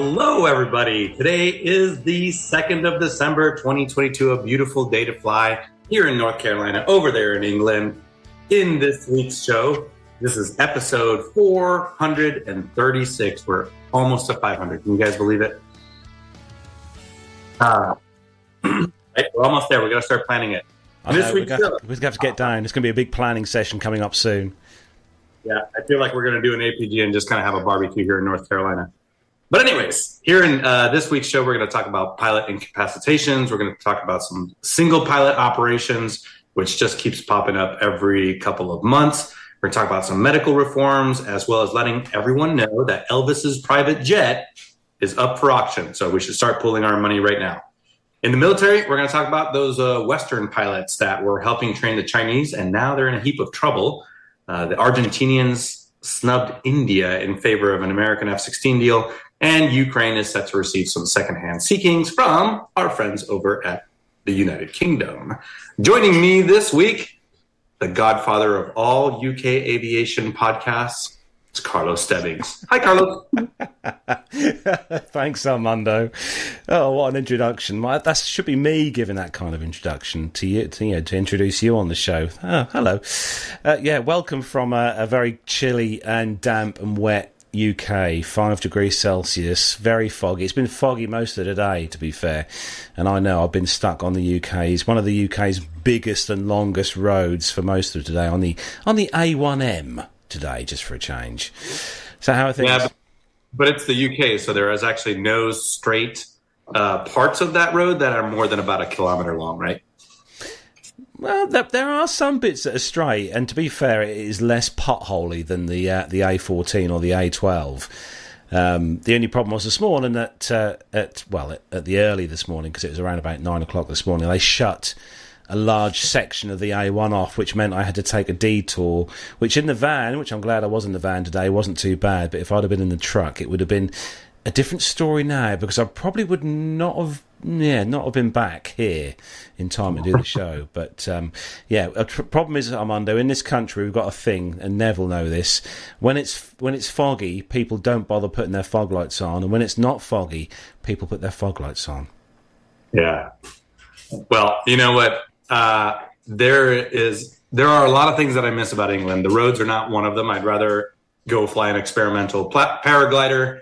hello, everybody. Today is the 2nd of December, 2022, a beautiful day to fly here in North Carolina, over there in England. In this week's show, this is episode 436. We're almost to 500. Can you guys believe it? Uh, right, we're almost there. We're going to start planning it. I know, we're going to have to get down. It's going to be a big planning session coming up soon. Yeah, I feel like we're going to do an APG and just kind of have a barbecue here in North Carolina. But anyways, here in uh, this week's show, we're going to talk about pilot incapacitations. We're going to talk about some single pilot operations, which just keeps popping up every couple of months. We're going to talk about some medical reforms, as well as letting everyone know that Elvis's private jet is up for auction. So we should start pulling our money right now. In the military, we're going to talk about those uh, Western pilots that were helping train the Chinese, and now they're in a heap of trouble. Uh, the Argentinians snubbed India in favor of an American F 16 deal, and Ukraine is set to receive some secondhand Sea Kings from our friends over at the United Kingdom. Joining me this week, the godfather of all UK aviation podcasts, it's Carlos Stebbings. Hi, Carlos. Thanks, Armando. Oh, what an introduction! that should be me giving that kind of introduction to you, to, you know, to introduce you on the show. Oh, hello. Uh, yeah, welcome from a, a very chilly and damp and wet UK, five degrees Celsius, very foggy. It's been foggy most of the day, to be fair. And I know I've been stuck on the UK. It's one of the UK's biggest and longest roads for most of today on the on the A1M today, just for a change. So how are things? Yeah, but it's the UK, so there is actually no straight uh, parts of that road that are more than about a kilometer long, right? Well, there, are some bits that are straight, and to be fair, it is less potholy than the uh, the A14 or the A12. Um, the only problem was this morning that uh, at well at, at, the early this morning because it was around about nine o'clock this morning. They shut a large section of the A1 off, which meant I had to take a detour. Which in the van, which I'm glad I was in the van today, wasn't too bad. But if I'd have been in the truck, it would have been a different story now because I probably would not have yeah, not have been back here in time to do the show. But um, yeah, a tr- problem is Armando. In this country, we've got a thing, and Neville know this. When it's when it's foggy, people don't bother putting their fog lights on, and when it's not foggy, people put their fog lights on. Yeah. Well, you know what? Uh, there is there are a lot of things that I miss about England. The roads are not one of them. I'd rather go fly an experimental pla- paraglider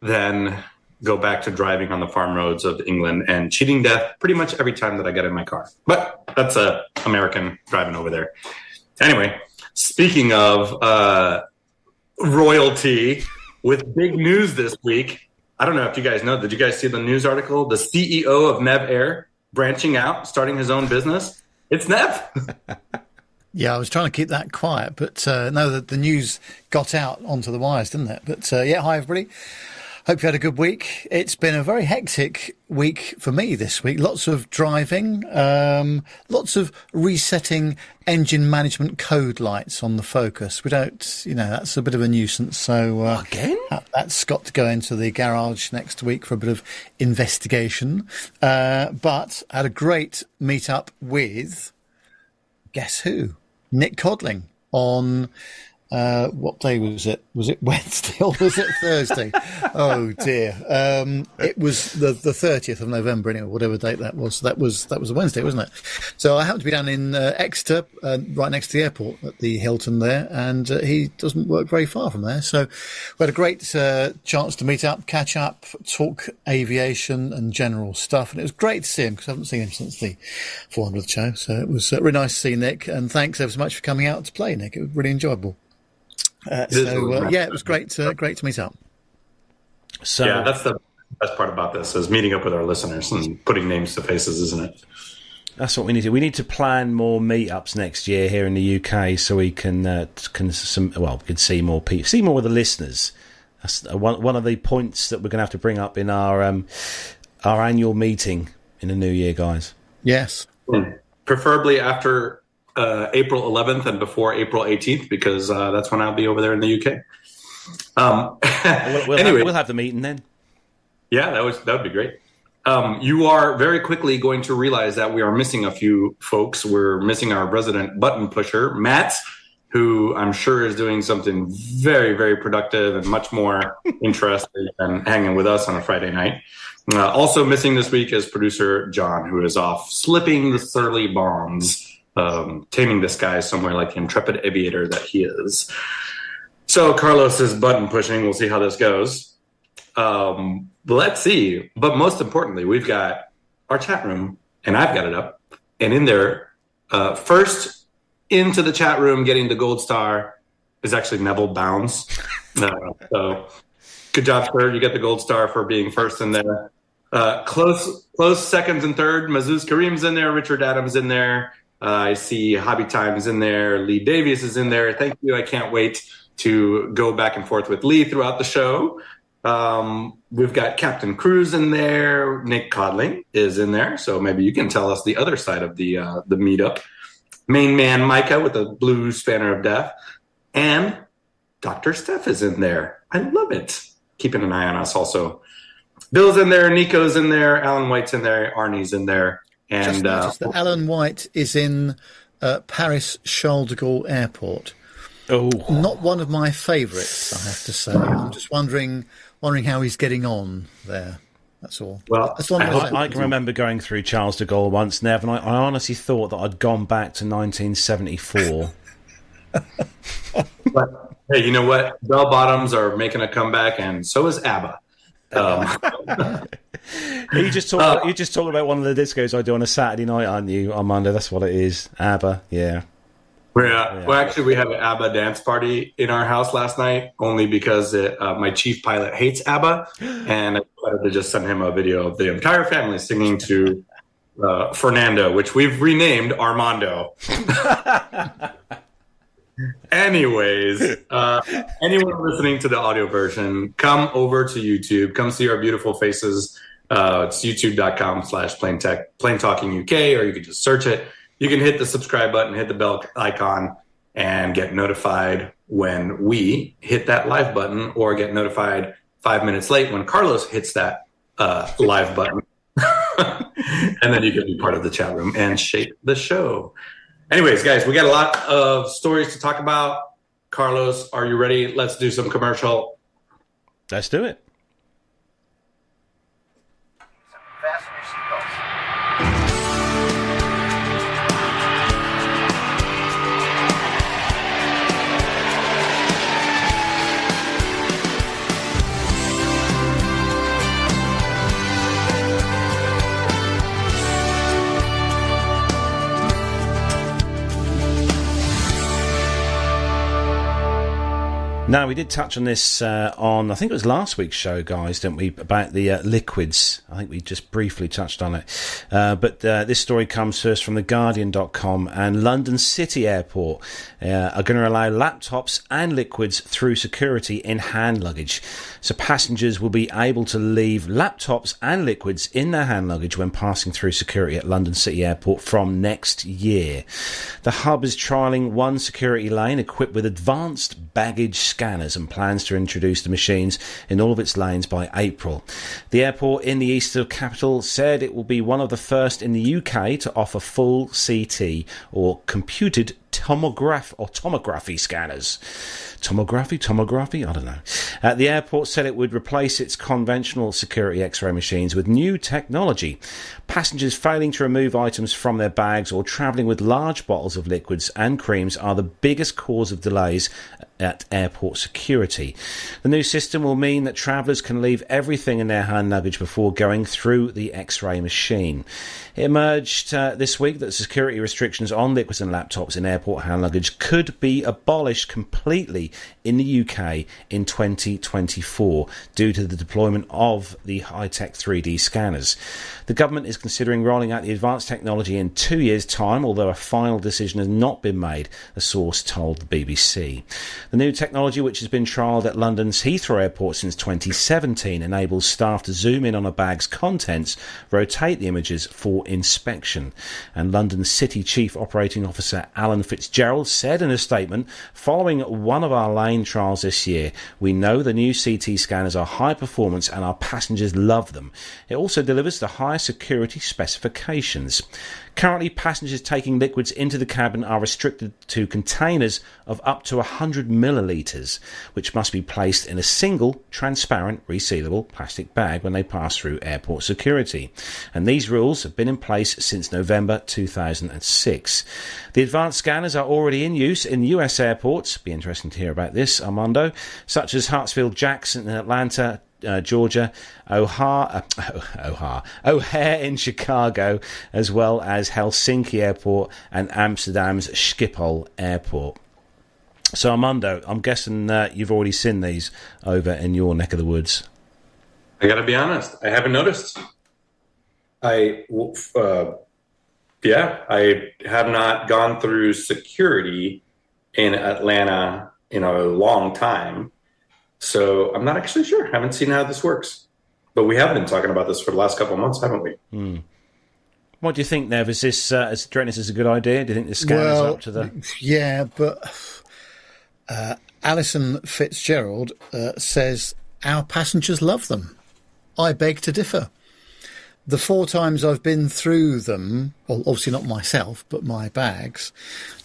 than go back to driving on the farm roads of England and cheating death pretty much every time that I get in my car. But that's a American driving over there. Anyway, speaking of uh, royalty, with big news this week. I don't know if you guys know. Did you guys see the news article? The CEO of Nev Air branching out, starting his own business. It's Nev. Yeah, I was trying to keep that quiet, but uh, no, the, the news got out onto the wires, didn't it? But uh, yeah, hi everybody. Hope you had a good week. It's been a very hectic week for me this week. Lots of driving, um, lots of resetting engine management code lights on the Focus. We don't, you know, that's a bit of a nuisance. So uh, again, that, has got to go into the garage next week for a bit of investigation. Uh, but I had a great meet up with guess who? Nick Codling on uh, what day was it? Was it Wednesday or was it Thursday? oh dear. Um, it was the the thirtieth of November, anyway, whatever date that was. That was that was a Wednesday, wasn't it? So I happened to be down in uh, Exeter, uh, right next to the airport at the Hilton there, and uh, he doesn't work very far from there. So we had a great uh, chance to meet up, catch up, talk aviation and general stuff, and it was great to see him because I haven't seen him since the 400th show. So it was uh, really nice to see Nick, and thanks ever so much for coming out to play, Nick. It was really enjoyable. Uh, so uh, yeah, it was great. To, great to meet up. So yeah, that's the best part about this is meeting up with our listeners and putting names to faces, isn't it? That's what we need to. We need to plan more meetups next year here in the UK, so we can uh, can some well, we can see more people, see more of the listeners. That's one one of the points that we're going to have to bring up in our um, our annual meeting in the new year, guys. Yes, hmm. preferably after uh, April 11th and before April 18th because uh, that's when I'll be over there in the UK. Um, we'll, we'll anyway, have, we'll have the meeting then. Yeah, that was that would be great. Um, you are very quickly going to realize that we are missing a few folks. We're missing our resident button pusher, Matt. who I'm sure is doing something very, very productive and much more interesting than hanging with us on a Friday night. Uh, also missing this week is producer John, who is off slipping the surly bonds, um, taming this guy somewhere like the intrepid aviator that he is. So Carlos is button pushing. We'll see how this goes. Um, let's see. But most importantly, we've got our chat room, and I've got it up. And in there, uh, first into the chat room, getting the gold star is actually Neville Bounds. Uh, so good job, sir. You get the gold star for being first in there. Uh, close, close seconds and third. Mazuz Kareem's in there. Richard Adams in there. Uh, I see Hobby Times in there. Lee Davies is in there. Thank you. I can't wait to go back and forth with Lee throughout the show. Um, we've got Captain Cruz in there. Nick Codling is in there. So maybe you can tell us the other side of the uh, the meetup. Main man Micah with the blue spanner of death, and Doctor Steph is in there. I love it. Keeping an eye on us also. Bill's in there, Nico's in there, Alan White's in there, Arnie's in there, and Just uh, that Alan White is in uh, Paris Charles de Gaulle Airport. Oh, Not one of my favourites, I have to say. I'm just wondering, wondering how he's getting on there. That's all. Well, That's all I'm I gonna hope- say. I can remember going through Charles de Gaulle once, Nev, and I, I honestly thought that I'd gone back to 1974. But hey, you know what? Bell bottoms are making a comeback, and so is ABBA. Um, you just talk, you just talking about one of the discos I do on a Saturday night, aren't you? On Monday, that's what it is. ABBA, yeah. we're, uh, Well, actually, we had an ABBA dance party in our house last night, only because it, uh, my chief pilot hates ABBA, and I decided to just send him a video of the entire family singing to uh, Fernando, which we've renamed Armando. Anyways, uh, anyone listening to the audio version, come over to YouTube. Come see our beautiful faces. Uh, it's youtube.com slash plain tech, plain talking UK, or you can just search it. You can hit the subscribe button, hit the bell icon, and get notified when we hit that live button, or get notified five minutes late when Carlos hits that uh, live button. and then you can be part of the chat room and shape the show. Anyways, guys, we got a lot of stories to talk about. Carlos, are you ready? Let's do some commercial. Let's do it. Now we did touch on this uh, on I think it was last week's show, guys, didn't we? About the uh, liquids. I think we just briefly touched on it. Uh, but uh, this story comes first from theguardian.com and London City Airport uh, are going to allow laptops and liquids through security in hand luggage. So passengers will be able to leave laptops and liquids in their hand luggage when passing through security at London City Airport from next year. The hub is trialling one security lane equipped with advanced baggage scanners and plans to introduce the machines in all of its lanes by April. The airport in the east of capital said it will be one of the first in the UK to offer full CT or computed tomograph or tomography scanners. Tomography, tomography, I don't know. Uh, the airport said it would replace its conventional security X-ray machines with new technology. Passengers failing to remove items from their bags or travelling with large bottles of liquids and creams are the biggest cause of delays at airport security. The new system will mean that travellers can leave everything in their hand luggage before going through the X-ray machine. It emerged uh, this week that security restrictions on liquids and laptops in airport hand luggage could be abolished completely in the UK in 2024 due to the deployment of the high-tech 3D scanners. The government is considering rolling out the advanced technology in two years' time, although a final decision has not been made, a source told the BBC. The new technology, which has been trialled at London's Heathrow Airport since 2017, enables staff to zoom in on a bag's contents, rotate the images for inspection. And London City Chief Operating Officer Alan Fitzgerald said in a statement Following one of our trials this year, we know the new CT scanners are high performance and our passengers love them. It also delivers the highest security specifications. Currently, passengers taking liquids into the cabin are restricted to containers of up to 100 millilitres, which must be placed in a single, transparent, resealable plastic bag when they pass through airport security. And these rules have been in place since November 2006. The advanced scanners are already in use in US airports. Be interesting to hear about this, Armando, such as Hartsfield Jackson in Atlanta, uh, Georgia, O'Hare, uh, O'Hare, in Chicago, as well as Helsinki Airport and Amsterdam's Schiphol Airport. So, Armando, I'm guessing uh, you've already seen these over in your neck of the woods. I got to be honest, I haven't noticed. I, uh, yeah, I have not gone through security in Atlanta in a long time. So I'm not actually sure. haven't seen how this works. But we have been talking about this for the last couple of months, haven't we? Hmm. What do you think, Nev? Is this, uh, is, do this is a good idea? Do you think the scanners well, up to the. Yeah, but uh, Alison Fitzgerald uh, says our passengers love them. I beg to differ. The four times I've been through them, well, obviously not myself, but my bags,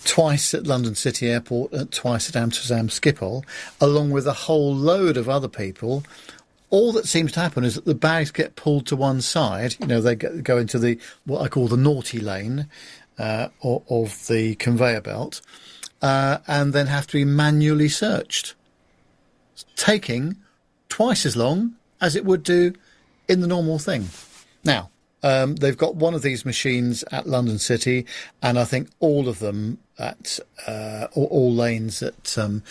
twice at London City Airport and twice at Amsterdam Schiphol, along with a whole load of other people, all that seems to happen is that the bags get pulled to one side. You know, they go into the what I call the naughty lane uh, of, the conveyor belt, uh, and then have to be manually searched, taking twice as long as it would do in the normal thing. Now, um, they've got one of these machines at London City, and I think all of them at uh, all, all, lanes at um.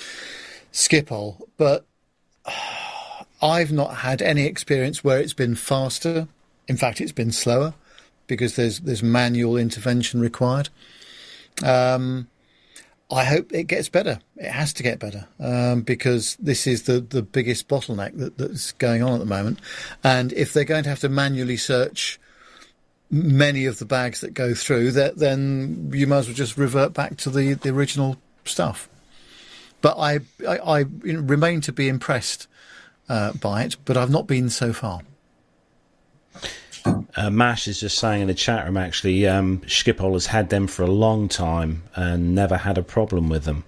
But I've not had any experience where it's been faster. In fact, it's been slower because there's there's manual intervention required. Um, I hope it gets better. It has to get better um, because this is the, the biggest bottleneck that, that's going on at the moment. And if they're going to have to manually search many of the bags that go through, that then you might as well just revert back to the, the original stuff. But I, I, I remain to be impressed uh, by it, but I've not been so far. Uh, Mash is just saying in the chat room, actually, um, Schiphol has had them for a long time and never had a problem with them.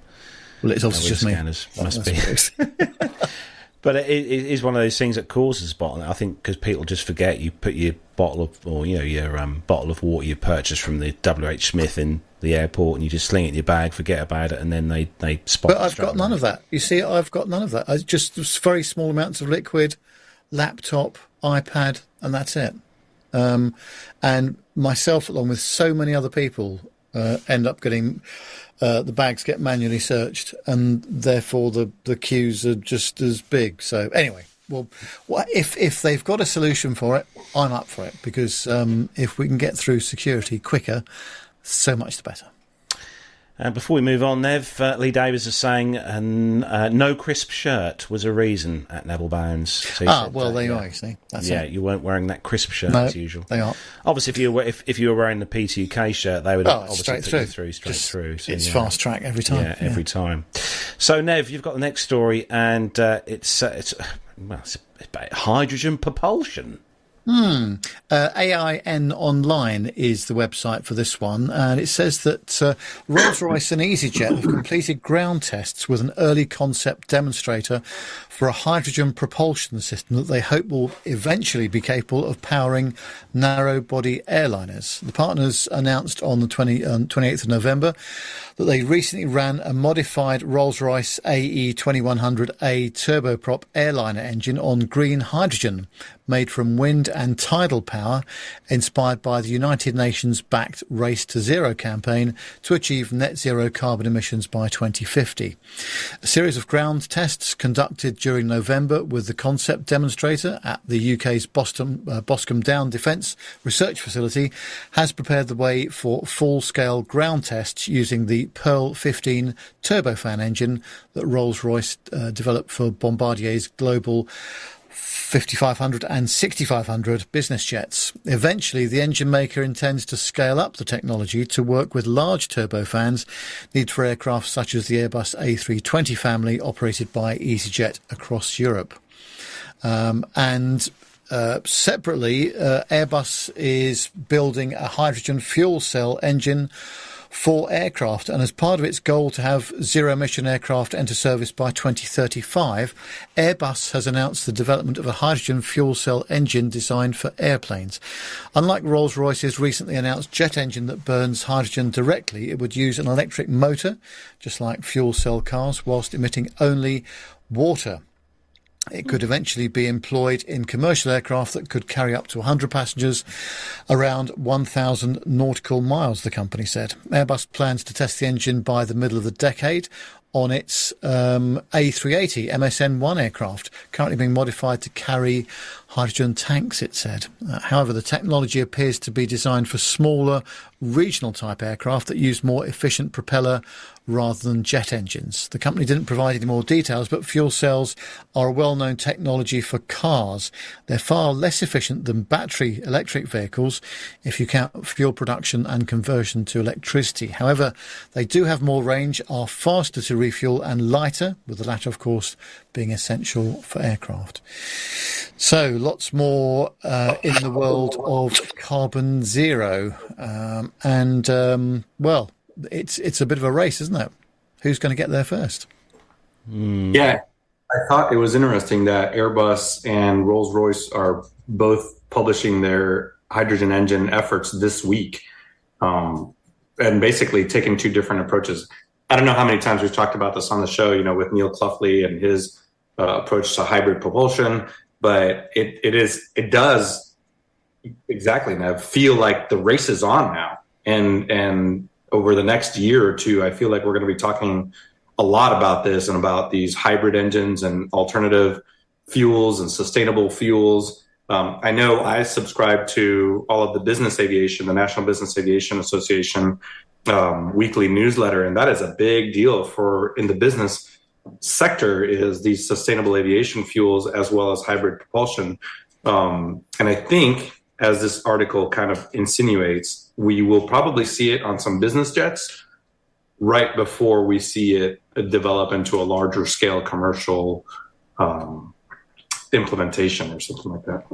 Well, it's obviously just scanners. Me. Must be. but it, it is one of those things that causes bottleneck. I think because people just forget you put your bottle of, or you know, your um, bottle of water you purchased from the W. H. Smith in the airport, and you just sling it in your bag, forget about it, and then they they spot. It. But I've got none of that. You see, I've got none of that. I just very small amounts of liquid, laptop, iPad, and that's it. Um, and myself, along with so many other people, uh, end up getting uh, the bags get manually searched, and therefore the the queues are just as big. So anyway, well, if if they've got a solution for it, I'm up for it because um, if we can get through security quicker, so much the better. Uh, before we move on, Nev, uh, Lee Davies is saying uh, no crisp shirt was a reason at Neville Bounds. So ah, well, there you are, you see. That's yeah, it. you weren't wearing that crisp shirt no, as usual. They are. Obviously, if you were if, if you were wearing the P2K shirt, they would oh, obviously straight through. through straight Just, through. So, it's yeah. fast track every time. Yeah, yeah, every time. So, Nev, you've got the next story, and uh, it's uh, it's well, it's about hydrogen propulsion. Hmm. Uh, AIN Online is the website for this one, and it says that uh, Rolls Royce and EasyJet have completed ground tests with an early concept demonstrator for a hydrogen propulsion system that they hope will eventually be capable of powering narrow body airliners. The partners announced on the 20, um, 28th of November that they recently ran a modified Rolls Royce AE 2100A turboprop airliner engine on green hydrogen made from wind and tidal power, inspired by the United Nations backed Race to Zero campaign to achieve net zero carbon emissions by 2050. A series of ground tests conducted during November with the concept demonstrator at the UK's Boston, uh, Boscombe Down Defence Research Facility has prepared the way for full scale ground tests using the Pearl 15 turbofan engine that Rolls Royce uh, developed for Bombardier's global 5500 and 6500 business jets. Eventually, the engine maker intends to scale up the technology to work with large turbofans needed for aircraft such as the Airbus A320 family operated by EasyJet across Europe. Um, and uh, separately, uh, Airbus is building a hydrogen fuel cell engine for aircraft. And as part of its goal to have zero emission aircraft enter service by 2035, Airbus has announced the development of a hydrogen fuel cell engine designed for airplanes. Unlike Rolls Royce's recently announced jet engine that burns hydrogen directly, it would use an electric motor, just like fuel cell cars, whilst emitting only water. It could eventually be employed in commercial aircraft that could carry up to 100 passengers around 1,000 nautical miles, the company said. Airbus plans to test the engine by the middle of the decade on its um, A380 MSN1 aircraft, currently being modified to carry hydrogen tanks, it said. Uh, however, the technology appears to be designed for smaller, regional type aircraft that use more efficient propeller rather than jet engines. The company didn't provide any more details, but fuel cells are a well known technology for cars. They're far less efficient than battery electric vehicles if you count fuel production and conversion to electricity. However, they do have more range, are faster to refuel, and lighter, with the latter, of course, being essential for aircraft. So, lots more uh, in the world of carbon zero. Um, and, um, well, it's it's a bit of a race, isn't it? Who's going to get there first? Yeah, I thought it was interesting that Airbus and Rolls Royce are both publishing their hydrogen engine efforts this week, um, and basically taking two different approaches. I don't know how many times we've talked about this on the show, you know, with Neil Cloughley and his uh, approach to hybrid propulsion, but it, it is it does exactly now feel like the race is on now, and and over the next year or two, I feel like we're going to be talking a lot about this and about these hybrid engines and alternative fuels and sustainable fuels. Um, I know I subscribe to all of the business aviation, the National Business Aviation Association um, weekly newsletter, and that is a big deal for in the business sector is these sustainable aviation fuels as well as hybrid propulsion. Um, and I think, as this article kind of insinuates, we will probably see it on some business jets right before we see it develop into a larger scale commercial um, implementation or something like that.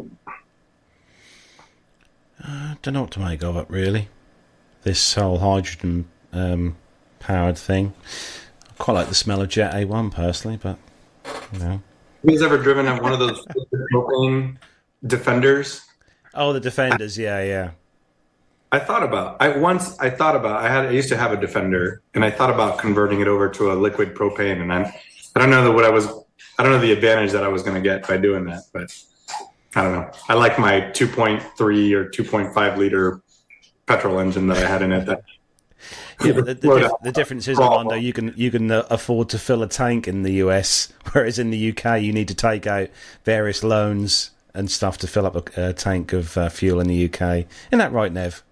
I don't know what to make of it, really. This whole hydrogen um, powered thing. I quite like the smell of Jet A1 personally, but you know. Guys ever driven at one of those propane defenders? Oh, the Defenders, yeah, yeah. I thought about. I once I thought about. I had. I used to have a Defender, and I thought about converting it over to a liquid propane. And I, I don't know that what I was. I don't know the advantage that I was going to get by doing that, but I don't know. I like my 2.3 or 2.5 liter petrol engine that I had in it. That Yeah, but the, the, the difference is, Armando, you can you can uh, afford to fill a tank in the US, whereas in the UK you need to take out various loans and stuff to fill up a, a tank of uh, fuel in the UK. Isn't that right, Nev?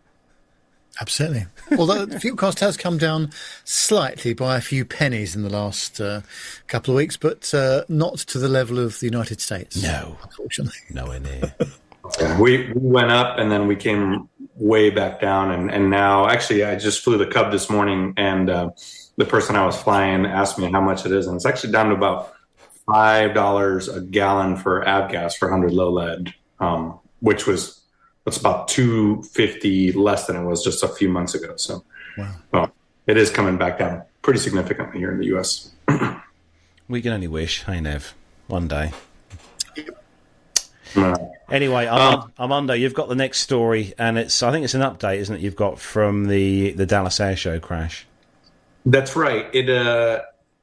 Absolutely. Although the fuel cost has come down slightly by a few pennies in the last uh, couple of weeks, but uh, not to the level of the United States. No. unfortunately. Nowhere near. we we went up and then we came way back down, and and now actually I just flew the Cub this morning, and uh, the person I was flying asked me how much it is, and it's actually down to about five dollars a gallon for avgas for 100 low lead, um, which was it's about 250 less than it was just a few months ago. So Wow. well, it is coming back down pretty significantly here in the U.S. we can only wish. Hey, Nev. One day. Uh, Anyway, Armando, Armando, you've got the next story, and it's I think it's an update, isn't it? You've got from the the Dallas Air Show crash. That's right. It uh,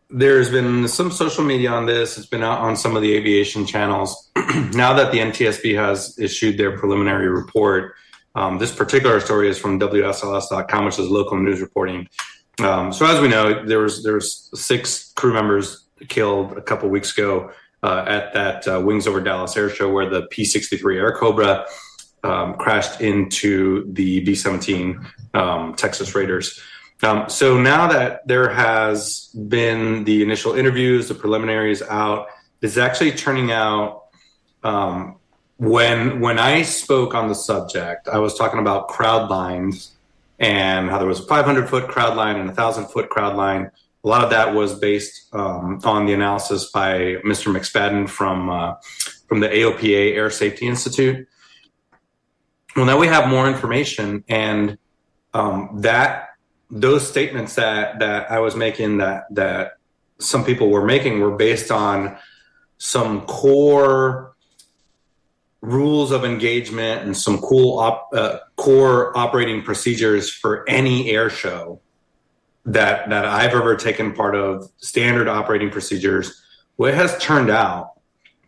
there's been some social media on this. It's been out on some of the aviation channels. now that the NTSB has issued their preliminary report, um, this particular story is from WSLS.com, which is local news reporting. Um, so as we know, there was there was six crew members killed a couple weeks ago uh, at that uh, Wings Over Dallas Air Show where the P-63 Airacobra um, crashed into the B-17 um, Texas Raiders. Um, so now that there has been the initial interviews, the preliminaries out, it's actually turning out um, when when I spoke on the subject, I was talking about crowd lines and how there was a 500 foot crowd line and a thousand foot crowd line. A lot of that was based um, on the analysis by Mr. McSpadden from uh, from the AOPA Air Safety Institute. Well, now we have more information, and um, that those statements that that I was making that that some people were making were based on some core rules of engagement and some cool op, uh, core operating procedures for any air show that that I've ever taken part of standard operating procedures. Well, it has turned out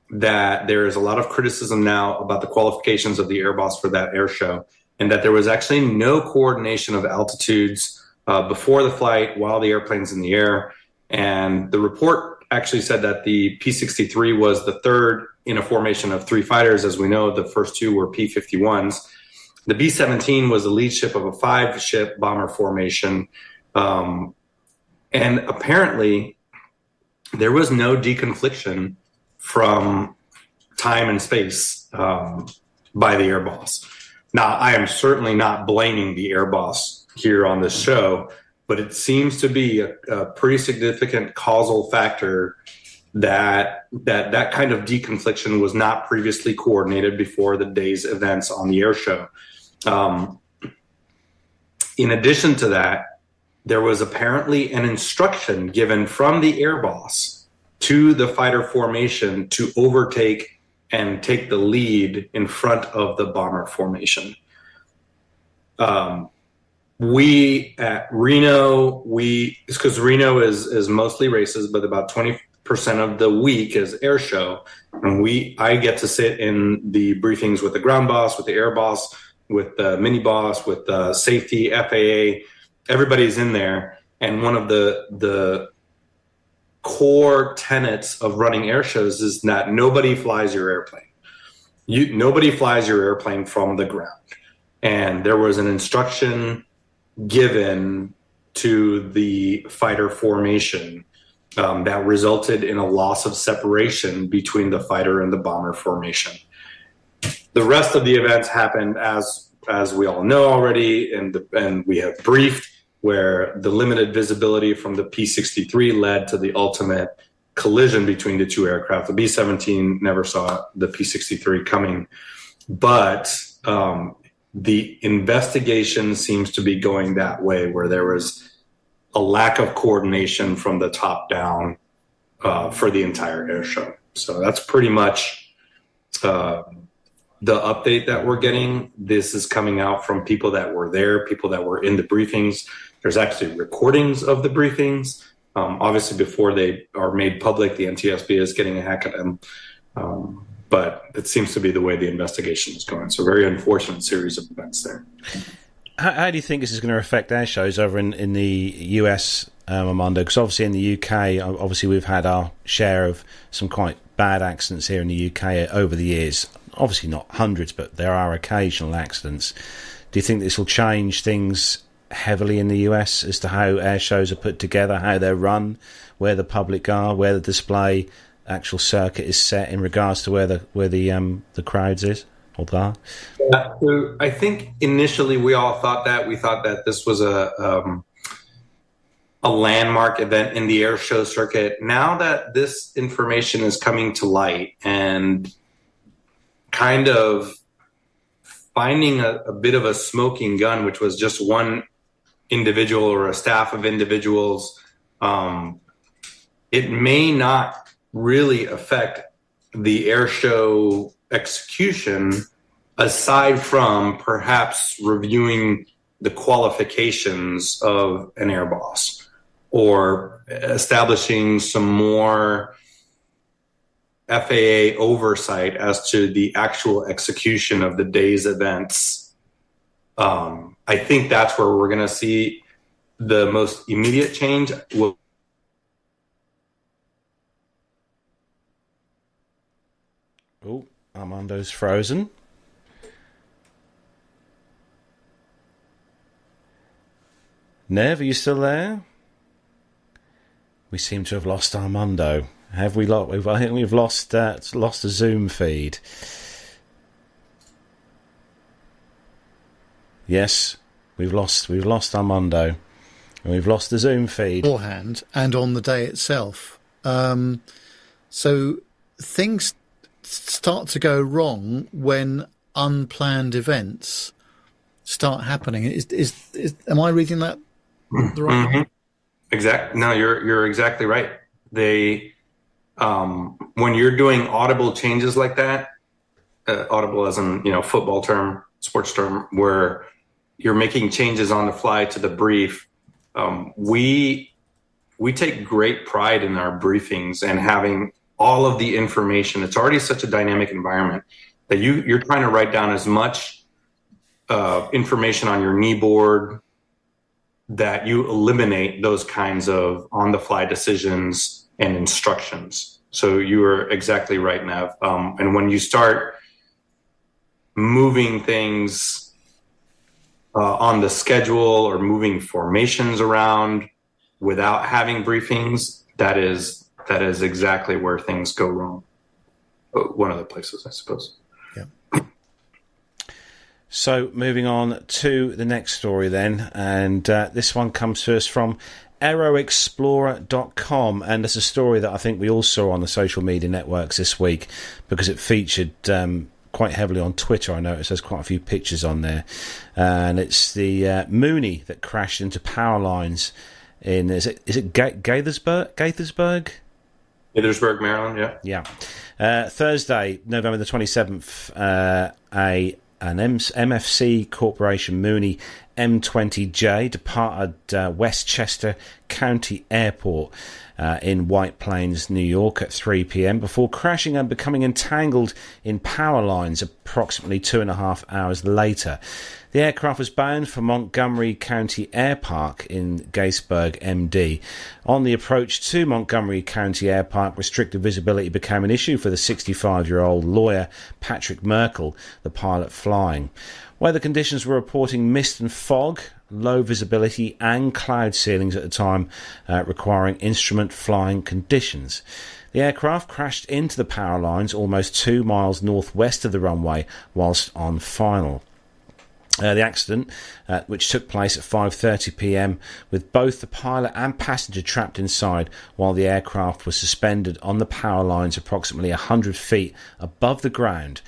that there is a lot of criticism now about the qualifications of the air boss for that air show and that there was actually no coordination of altitudes uh, before the flight while the airplane's in the air and the report actually said that the p-63 was the third in a formation of three fighters. As we know, the first two were P 51s. The B 17 was the lead ship of a five ship bomber formation. Um, and apparently, there was no deconfliction from time and space um, by the air boss. Now, I am certainly not blaming the air boss here on this show, but it seems to be a, a pretty significant causal factor that that that kind of deconfliction was not previously coordinated before the day's events on the air show. Um, in addition to that, there was apparently an instruction given from the air boss to the fighter formation to overtake and take the lead in front of the bomber formation. Um, we at Reno, we because Reno is is mostly races, but about twenty percent of the week is air show, and we I get to sit in the briefings with the ground boss, with the air boss, with the mini boss, with the safety FAA. Everybody's in there, and one of the the core tenets of running air shows is that nobody flies your airplane. You nobody flies your airplane from the ground, and there was an instruction given to the fighter formation um, that resulted in a loss of separation between the fighter and the bomber formation. The rest of the events happened as as we all know already, and the, and we have briefed where the limited visibility from the P-63 led to the ultimate collision between the two aircraft. The B-17 never saw the P-63 coming, but um, the investigation seems to be going that way, where there was a lack of coordination from the top down uh, for the entire air show. So that's pretty much uh, the update that we're getting. This is coming out from people that were there, people that were in the briefings. There's actually recordings of the briefings. Um, obviously, before they are made public, the NTSB is getting a hack at them. Um, but it seems to be the way the investigation is going. So, very unfortunate series of events there. How, how, do you think this is going to affect air shows over in, in the US, um, Armando? Because obviously in the UK, obviously we've had our share of some quite bad accidents here in the UK over the years. Obviously not hundreds, but there are occasional accidents. Do you think this will change things heavily in the US as to how air shows are put together, how they're run, where the public are, where the display actual circuit is set in regards to where the where the um the crowds is? Yeah, so I think initially we all thought that we thought that this was a um, a landmark event in the air show circuit. Now that this information is coming to light and kind of finding a, a bit of a smoking gun, which was just one individual or a staff of individuals, um, it may not really affect the air show execution aside from perhaps reviewing the qualifications of an air boss. or establishing some more FAA oversight as to the actual execution of the day's events. Um, I think that's where we're going to see the most immediate change. Will Oh, Armando's frozen. Nev, are you still there? We seem to have lost Armando. Have we lost? I think we've lost uh, lost a Zoom feed. Yes, we've lost we've lost Armando, and we've lost the Zoom feed. beforehand and on the day itself. Um, so things start to go wrong when unplanned events start happening. Is, is, is am I reading that the right way? Exact. No, you're you're exactly right. They, um, when you're doing audible changes like that, uh, audible as in you know football term, sports term, where you're making changes on the fly to the brief. Um, we we take great pride in our briefings and having all of the information. It's already such a dynamic environment that you you're trying to write down as much uh, information on your knee board that you eliminate those kinds of on the fly decisions and instructions. So you are exactly right, Nev. Um, and when you start moving things uh, on the schedule or moving formations around without having briefings, that is that is exactly where things go wrong. One of the places, I suppose. So, moving on to the next story, then, and uh, this one comes to us from aeroexplorer.com and it's a story that I think we all saw on the social media networks this week because it featured um, quite heavily on Twitter. I noticed there's quite a few pictures on there, and it's the uh, Mooney that crashed into power lines in is it is it Ga- Gaithersburg? Gaithersburg? Petersburg, Maryland. Yeah. Yeah. Uh, Thursday, November the 27th, uh, a an M- MFC Corporation Mooney M20J departed uh, Westchester County Airport uh, in White Plains, New York at 3 p.m. before crashing and becoming entangled in power lines approximately two and a half hours later. The aircraft was bound for Montgomery County Air Park in Gettysburg, MD. On the approach to Montgomery County Air Park, restricted visibility became an issue for the 65 year old lawyer Patrick Merkle, the pilot flying. Weather conditions were reporting mist and fog, low visibility, and cloud ceilings at the time, uh, requiring instrument flying conditions. The aircraft crashed into the power lines almost two miles northwest of the runway whilst on final. Uh, the accident, uh, which took place at 5:30 p.m., with both the pilot and passenger trapped inside, while the aircraft was suspended on the power lines approximately 100 feet above the ground.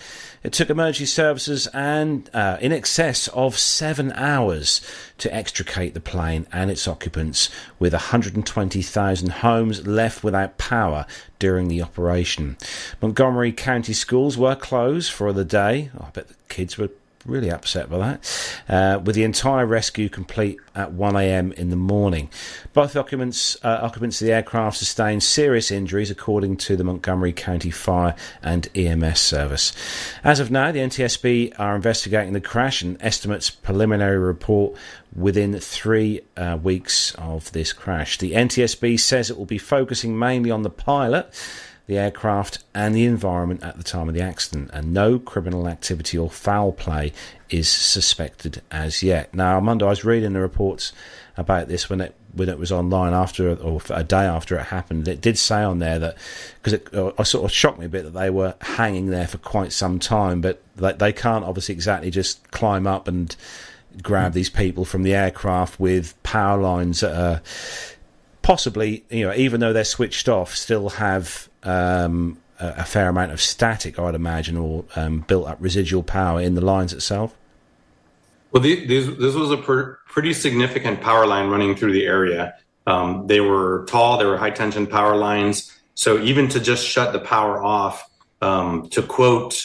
It took emergency services and uh, in excess of seven hours to extricate the plane and its occupants, with 120,000 homes left without power during the operation. Montgomery County schools were closed for the day. I bet the kids were really upset by that. Uh, with the entire rescue complete at 1 a.m. in the morning. Both occupants, uh, occupants of the aircraft sustained serious injuries, according to the Montgomery County Fire and EMS Service. As of now, the NTSB are investigating the crash and estimates preliminary report within three uh, weeks of this crash. The NTSB says it will be focusing mainly on the pilot the aircraft, and the environment at the time of the accident, and no criminal activity or foul play is suspected as yet. Now, Monday, I was reading the reports about this when it when it was online after or a day after it happened. It did say on there that because it, uh, sort of shocked me a bit that they were hanging there for quite some time, but they, they can't obviously exactly just climb up and grab these people from the aircraft with power lines that are possibly, you know, even though they're switched off, still have um, a, fair amount of static, I would imagine, or um, built up residual power in the lines itself. Well, the, these, this was a per, pretty significant power line running through the area. Um, they were tall, they were high tension power lines. So even to just shut the power off, um, to quote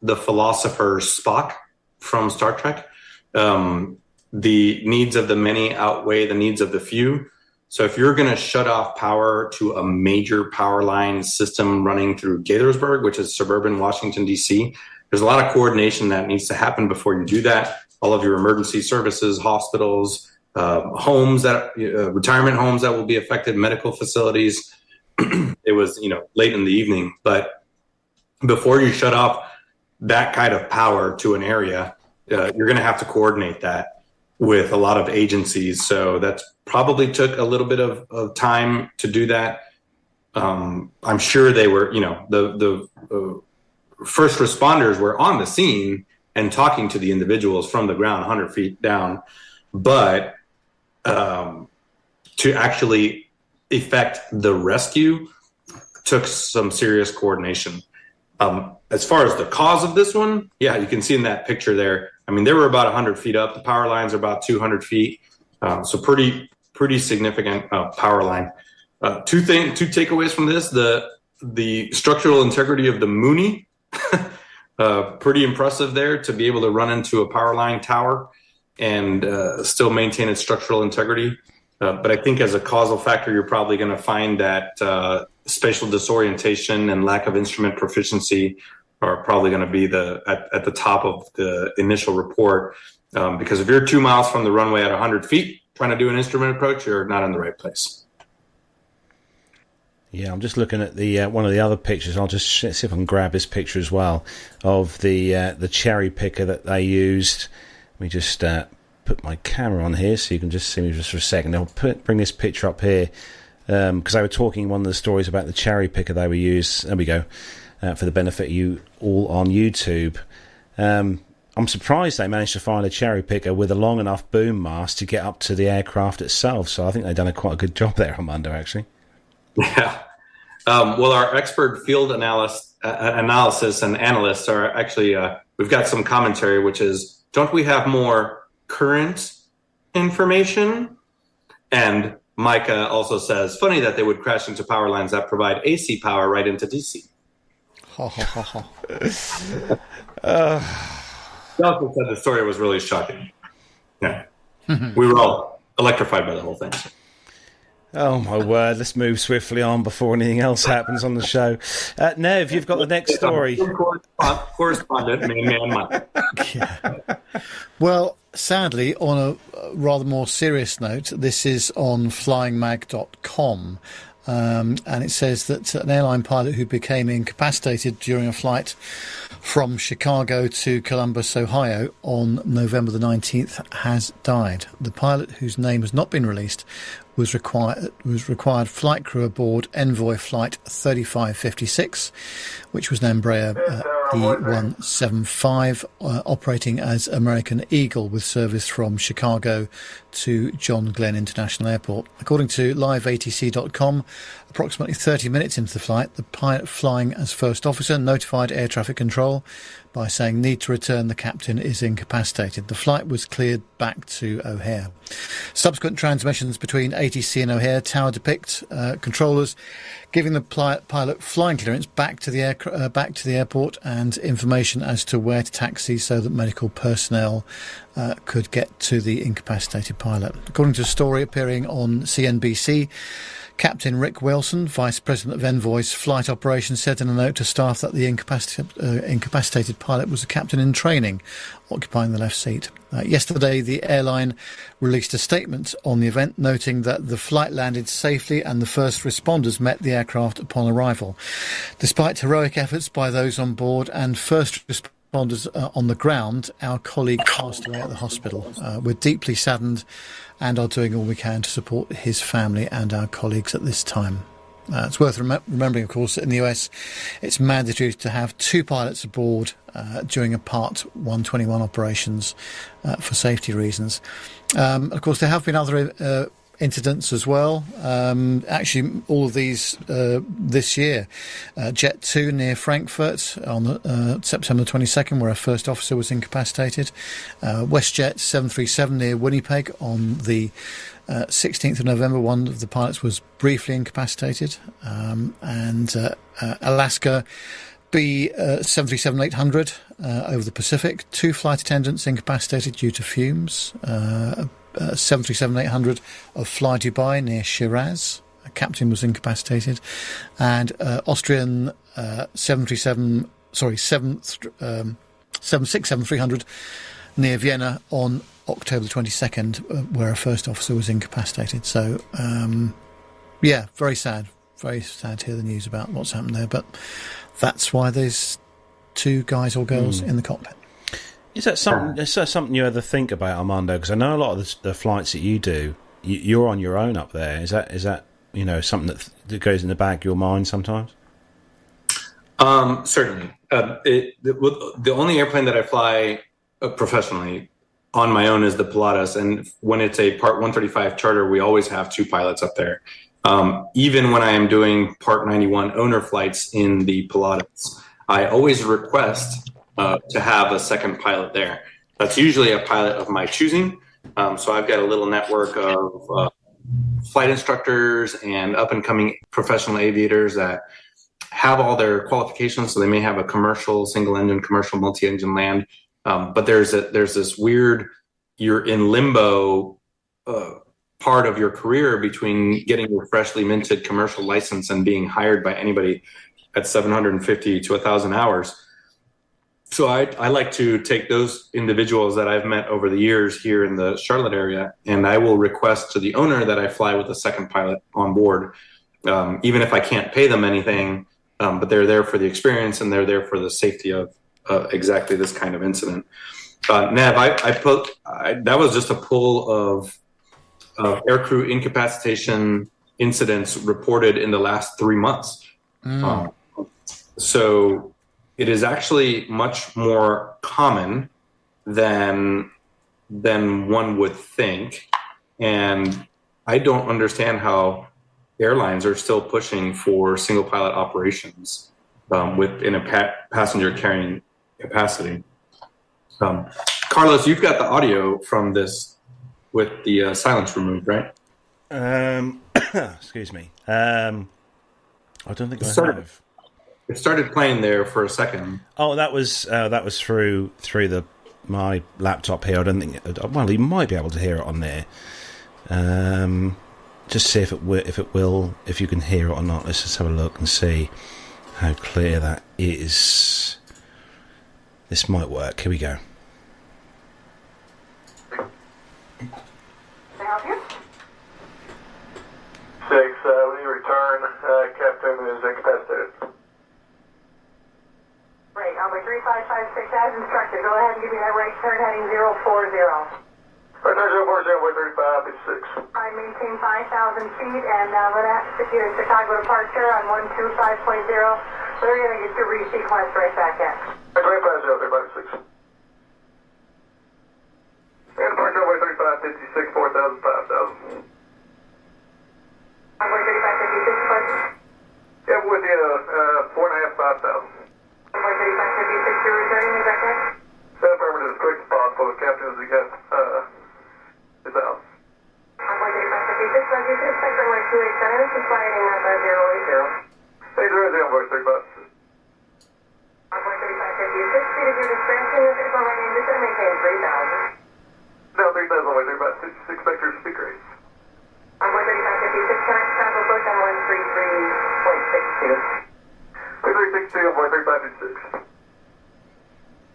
the philosopher Spock from Star Trek, um, the needs of the many outweigh the needs of the few. So if you're going to shut off power to a major power line system running through Gaithersburg, which is suburban Washington, D.C., there's a lot of coordination that needs to happen before you do that. All of your emergency services, hospitals, uh, homes that uh, retirement homes that will be affected, medical facilities. it was you know late in the evening, but before you shut off that kind of power to an area, uh, you're going to have to coordinate that with a lot of agencies. So that's probably took a little bit of, of time to do that. Um, I'm sure they were, you know, the the uh, first responders were on the scene and talking to the individuals from the ground, 100 feet down, but um, to actually effect the rescue took some serious coordination. Um, as far as the cause of this one, yeah, you can see in that picture there. I mean, they were about 100 feet up. The power lines are about 200 feet, uh, so pretty pretty significant uh, power line. Uh, two thing, two takeaways from this: the the structural integrity of the Mooney, uh, pretty impressive there to be able to run into a power line tower and uh, still maintain its structural integrity. Uh, but I think as a causal factor, you're probably going to find that spatial disorientation and lack of instrument proficiency are probably going to be the at, at, the top of the initial report. Um, because if you're two miles from the runway at 100 feet trying to do an instrument approach, you're not in the right place. Yeah, I'm just looking at the uh, one of the other pictures. I'll just see if I can grab this picture as well of the uh, the cherry picker that they used. Let me just uh, put my camera on here so you can just see me just for a second. I'll put, bring this picture up here because um, I was talking one of the stories about the cherry picker they were used. There we go uh, for the benefit of you all on YouTube. Um, I'm surprised they managed to find a cherry picker with a long enough boom mast to get up to the aircraft itself. So I think they've done a quite a good job there, Armando, actually. Yeah. Um, well, our expert field analyst, uh, analysis and analysts are actually, uh, we've got some commentary, which is don't we have more current information? And Micah also says, funny that they would crash into power lines that provide AC power right into DC. Ha ha ha ha. uh, he also said the story was really shocking. Yeah. we were all electrified by the whole thing. Oh my word! Let's move swiftly on before anything else happens on the show. Uh, Nev, you've got the next story. Correspondent, man, man, yeah. Well, sadly, on a rather more serious note, this is on FlyingMag.com. Um, and it says that an airline pilot who became incapacitated during a flight from Chicago to Columbus, Ohio on November the 19th has died. The pilot, whose name has not been released, was required was required flight crew aboard Envoy Flight 3556, which was an Embraer uh, E175 uh, operating as American Eagle with service from Chicago to John Glenn International Airport. According to liveatc.com, approximately 30 minutes into the flight, the pilot flying as first officer notified air traffic control by saying need to return the captain is incapacitated. The flight was cleared back to O'Hare. Subsequent transmissions between ATC and O'Hare tower depict uh, controllers giving the pilot flying clearance back to the air, uh, back to the airport and information as to where to taxi so that medical personnel uh, could get to the incapacitated pilot. According to a story appearing on CNBC, Captain Rick Wilson, Vice President of Envoy's flight operations, said in a note to staff that the incapacitated, uh, incapacitated pilot was a captain in training, occupying the left seat. Uh, yesterday, the airline released a statement on the event, noting that the flight landed safely and the first responders met the aircraft upon arrival. Despite heroic efforts by those on board and first responders uh, on the ground, our colleague passed away at the hospital. Uh, we're deeply saddened and are doing all we can to support his family and our colleagues at this time. Uh, it's worth rem- remembering, of course, that in the US, it's mandatory to have two pilots aboard uh, during a Part 121 operations uh, for safety reasons. Um, of course, there have been other uh, incidents as well. Um, actually, all of these uh, this year. Uh, Jet 2 near Frankfurt on uh, September 22nd, where a first officer was incapacitated. Uh, WestJet 737 near Winnipeg on the 16th uh, of November, one of the pilots was briefly incapacitated. Um, and uh, Alaska. B uh, 737 800 uh, over the Pacific. Two flight attendants incapacitated due to fumes. Uh, uh, 737-800 of Fly Dubai near Shiraz. A captain was incapacitated, and uh, Austrian uh, 737, sorry, 7, um, 767-300 near Vienna on October the 22nd, uh, where a first officer was incapacitated. So, um, yeah, very sad. Very sad to hear the news about what's happened there, but that's why there's two guys or girls in the cockpit. Is that something? Is that something you ever think about, Armando? Because I know a lot of the, the flights that you do, you, you're on your own up there. Is that is that you know something that, that goes in the back of your mind sometimes? Um, certainly. Uh, it, the, the only airplane that I fly uh, professionally on my own is the Pilatus, and when it's a Part 135 charter, we always have two pilots up there. Um, even when I am doing Part 91 owner flights in the Pilatus, I always request uh, to have a second pilot there. That's usually a pilot of my choosing. Um, so I've got a little network of uh, flight instructors and up and coming professional aviators that have all their qualifications. So they may have a commercial, single engine, commercial, multi engine land. Um, but there's a, there's this weird, you're in limbo uh, part of your career between getting your freshly minted commercial license and being hired by anybody at 750 to 1,000 hours. So I, I like to take those individuals that I've met over the years here in the Charlotte area, and I will request to the owner that I fly with a second pilot on board, um, even if I can't pay them anything. Um, but they're there for the experience and they're there for the safety of uh, exactly this kind of incident. Uh, Nev, I, I put I, that was just a pull of uh, aircrew incapacitation incidents reported in the last three months. Um, so it is actually much more common than than one would think, and I don't understand how airlines are still pushing for single pilot operations um, within a pa- passenger carrying capacity. Um, Carlos, you've got the audio from this with the uh, silence removed, right? Um, excuse me. Um, I don't think I have. It started playing there for a second. Oh, that was uh, that was through through the my laptop here. I don't think. Well, you might be able to hear it on there. Um, just see if it will, if it will, if you can hear it or not. Let's just have a look and see how clear that is. This might work. Here we go. Can I you? Six, uh, when you return, uh, Captain is incapacitated. Right, 3556 as instructed. Go ahead and give me that right turn heading 040. Return 040, 135, 56. I maintain 5,000 feet and uh, sit here Chicago departure on 125.0. So they're going to get your resequence right back in. Return 50, 35, 56. And depart 035, 56, 4,000, 5,000. Number 3556, departure. Yeah, with you, uh, four and a half, 5,000. Number 3556, you're returning, is that correct? Set affirmative as quick as possible. The captain is, uh, is out. Number 3556, so you can expect runway 287, to fly heading up at 080. Hey, there is the envoy, 35. Number 3556, speed of your discretion, if it's on my name, just going to maintain 3,000. No, 3,000, way 35, 56, vector speak rates. Number 3556, current travel book on 133.62. 3362, envoy 3556.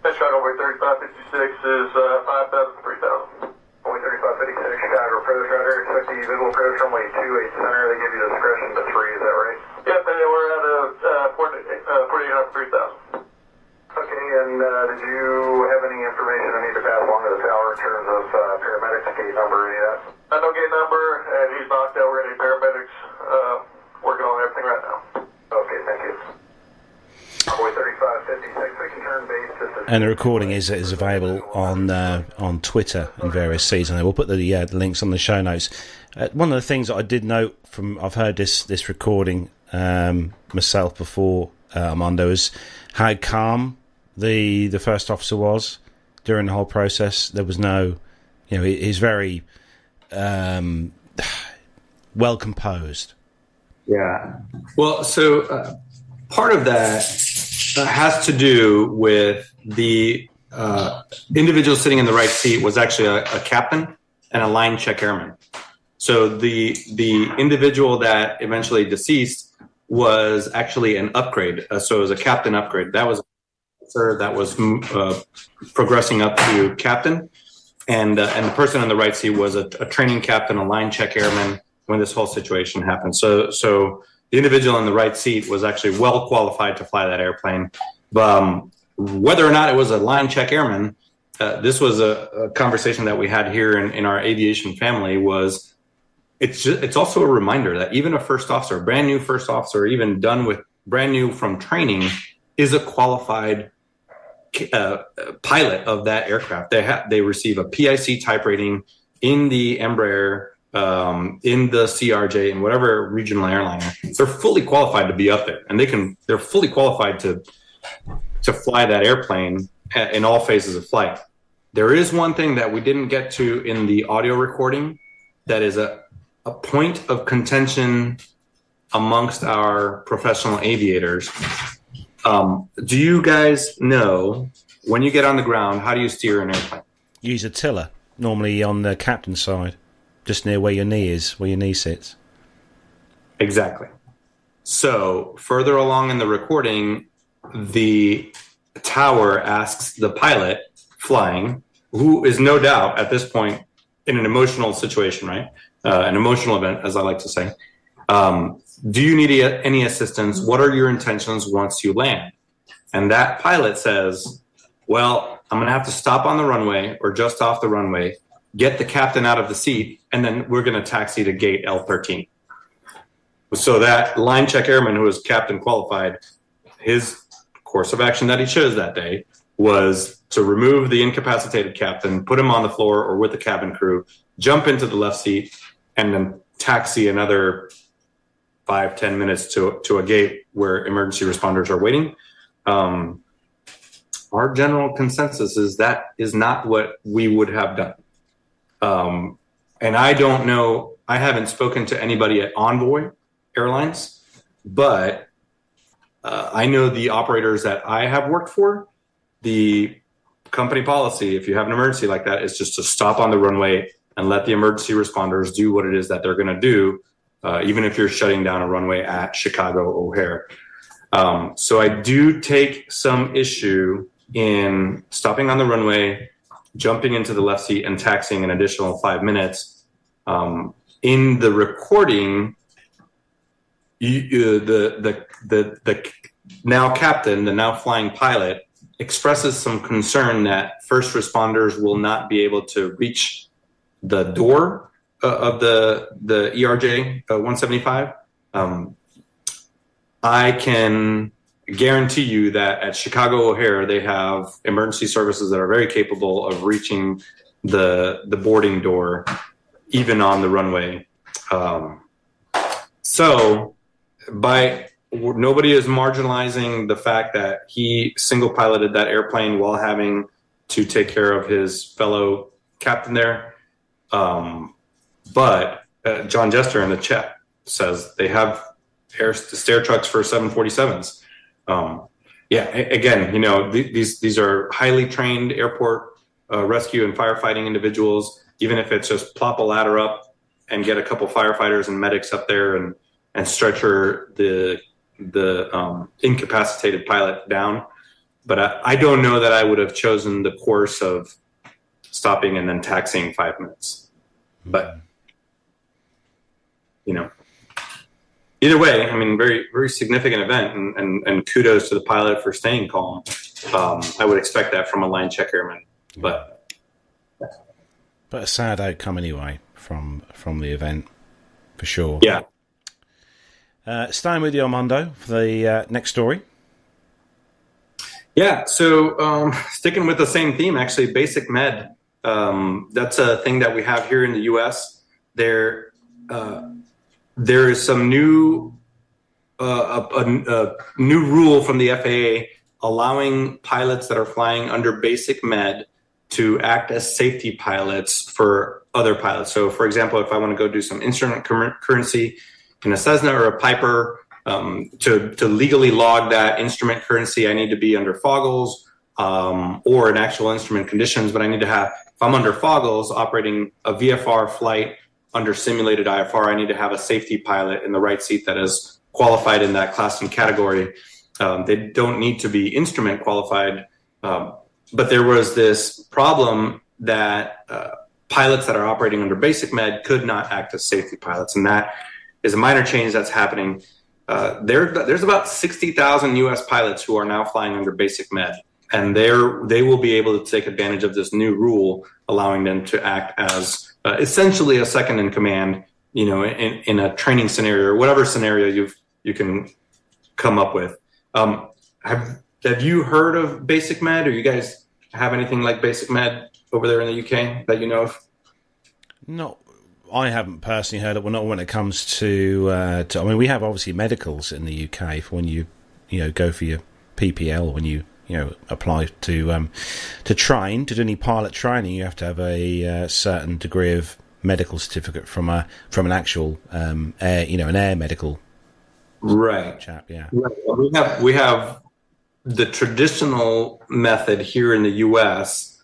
Chicago, way 3556 is, uh, 5,000, 3,000. Only 3556, Chicago, approach radar, expect the visual approach runway 28 center, they give you discretion to 3, is that right? Yep, and we're at a, uh, 48, uh, 4800, 3,000. Okay, and, uh, did you have any information I need to pass along to the tower in terms of, uh, paramedics, gate number, any of that? Uh, no gate number, and he's knocked out, we're gonna need paramedics, uh, working on everything right now. Okay, thank you. Boy 3556, we can turn base just as And the recording is is available on uh, on Twitter and various seasons. We'll put the, uh, the links on the show notes. Uh, one of the things that I did note from I've heard this this recording um, myself before uh, Armando is how calm the the first officer was during the whole process. There was no, you know, he, he's very um, well composed. Yeah. Well, so uh, part of that has to do with the uh, individual sitting in the right seat was actually a, a captain and a line check airman. So the the individual that eventually deceased was actually an upgrade. Uh, so it was a captain upgrade. That was sir that was mm, uh, progressing up to captain, and uh, and the person on the right seat was a, a training captain, a line check airman when this whole situation happened. So so the individual in the right seat was actually well qualified to fly that airplane. Um, whether or not it was a line check airman, uh, this was a, a, conversation that we had here in, in our aviation family. Was it's just, it's also a reminder that even a first officer, a brand new first officer, even done with brand new from training, is a qualified uh, pilot of that aircraft. They have they receive a PIC type rating in the Embraer, um, in the CRJ, and whatever regional airliner. They're fully qualified to be up there, and they can. They're fully qualified to to fly that airplane in all phases of flight. There is one thing that we didn't get to in the audio recording that is a, a point of contention amongst our professional aviators. Um, do you guys know when you get on the ground, how do you steer an airplane? Use a tiller, normally on the captain's side, just near where your knee is, where your knee sits. Exactly. So, further along in the recording, the tower asks the pilot flying, who is no doubt at this point in an emotional situation, right? Uh, an emotional event, as I like to say. Um, do you need any assistance? What are your intentions once you land? And that pilot says, Well, I'm going to have to stop on the runway or just off the runway, get the captain out of the seat, and then we're going to taxi to gate L13. So that line check airman who was captain qualified, his course of action that he chose that day was to remove the incapacitated captain, put him on the floor or with the cabin crew, jump into the left seat, and then taxi another five ten minutes to to a gate where emergency responders are waiting. Um, our general consensus is that is not what we would have done. Um, and I don't know. I haven't spoken to anybody at Envoy Airlines, but uh, I know the operators that I have worked for. The company policy, if you have an emergency like that, is just to stop on the runway and let the emergency responders do what it is that they're going to do, uh, even if you're shutting down a runway at Chicago O'Hare. Um, so I do take some issue in stopping on the runway, jumping into the left seat, and taxiing an additional five minutes. Um, in the recording, you, uh, the, the the the now captain, the now flying pilot, expresses some concern that first responders will not be able to reach the door uh, of the the ERJ uh, 175. Um, I can guarantee you that at Chicago O'Hare they have emergency services that are very capable of reaching the the boarding door, even on the runway. Um, so, by nobody is marginalizing the fact that he single piloted that airplane while having to take care of his fellow captain there. Um, but uh, John Jester in the chat says they have air stair trucks for 747s. Um, yeah, again, you know, th- these these are highly trained airport uh, rescue and firefighting individuals. Even if it's just plop a ladder up and get a couple firefighters and medics up there and and stretcher the the um, incapacitated pilot down. But I, I don't know that I would have chosen the course of stopping and then taxiing five minutes. But you know, either way, I mean, very very significant event, and, and, and kudos to the pilot for staying calm. Um, I would expect that from a line check airman, but but a sad outcome anyway from from the event for sure. Yeah. Uh, staying with you, Armando, for the uh, next story. Yeah, so um, sticking with the same theme, actually, basic med. Um, that's a thing that we have here in the U.S. There, uh, there is some new uh, a, a, a, new rule from the FAA allowing pilots that are flying under basic med to act as safety pilots for other pilots. So, for example, if I want to go do some instrument currency in a Cessna or a Piper, um, to, to legally log that instrument currency, I need to be under Foggles um, or in actual instrument conditions, but I need to have if I'm under Foggles operating a VFR flight under simulated IFR, I need to have a safety pilot in the right seat that is qualified in that class and category. Um, they don't need to be instrument qualified. Um, but there was this problem that uh, pilots that are operating under basic med could not act as safety pilots. And that is a minor change that's happening. Uh, there, there's about 60,000 US pilots who are now flying under basic med. And they're, they will be able to take advantage of this new rule, allowing them to act as uh, essentially a second in command, you know, in, in a training scenario or whatever scenario you've, you can come up with. Um, have, have you heard of basic med or you guys have anything like basic med over there in the UK that you know of? No, I haven't personally heard it. Well, not when it comes to, uh, to. I mean, we have obviously medicals in the UK for when you, you know, go for your PPL when you, you know, apply to um, to train to do any pilot training. You have to have a uh, certain degree of medical certificate from a from an actual um, air, you know, an air medical right chap. Yeah, right. we have we have the traditional method here in the U.S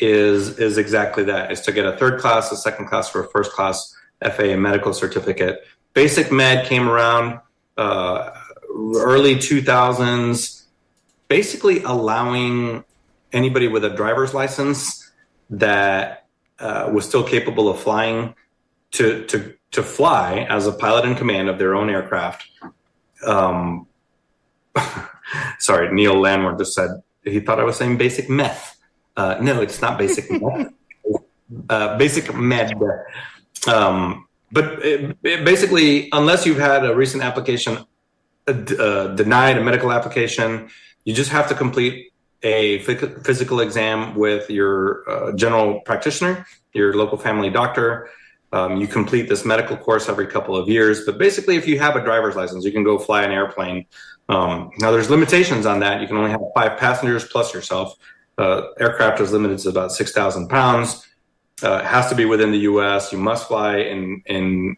is is exactly that: is to get a third class, a second class, or a first class FAA medical certificate. Basic Med came around uh, early 2000s, basically allowing anybody with a driver's license that uh, was still capable of flying to to to fly as a pilot in command of their own aircraft. Um, sorry, Neil Landworth just said he thought I was saying basic meth. Uh, no, it's not basic meth. Uh, basic med. Um, but it, it basically, unless you've had a recent application uh, uh denied, a medical application, you just have to complete a physical exam with your uh, general practitioner, your local family doctor. Um, you complete this medical course every couple of years. But basically, if you have a driver's license, you can go fly an airplane. Um, now, there's limitations on that. You can only have five passengers plus yourself. Uh, aircraft is limited to about 6,000 pounds. Uh, has to be within the U.S. You must fly in in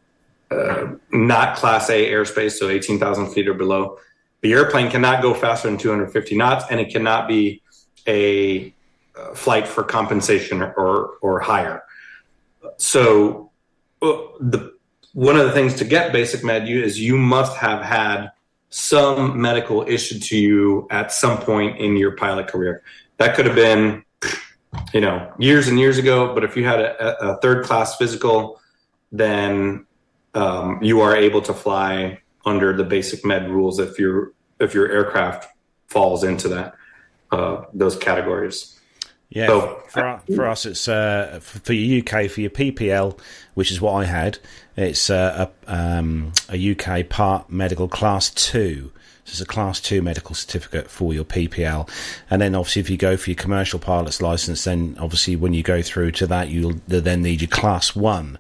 uh, not Class A airspace, so 18,000 feet or below. The airplane cannot go faster than 250 knots, and it cannot be a uh, flight for compensation or or higher. So, uh, the one of the things to get basic med is you must have had some medical issued to you at some point in your pilot career that could have been, you know, years and years ago. But if you had a, a third class physical, then um, you are able to fly under the basic med rules if your if your aircraft falls into that uh, those categories. Yeah, so, for, for us, it's uh, for your UK for your PPL, which is what I had. It's uh, a, um, a UK Part Medical Class Two, so it's a class two medical certificate for your PPL. And then obviously if you go for your commercial pilot's license, then obviously when you go through to that, you'll then need your class one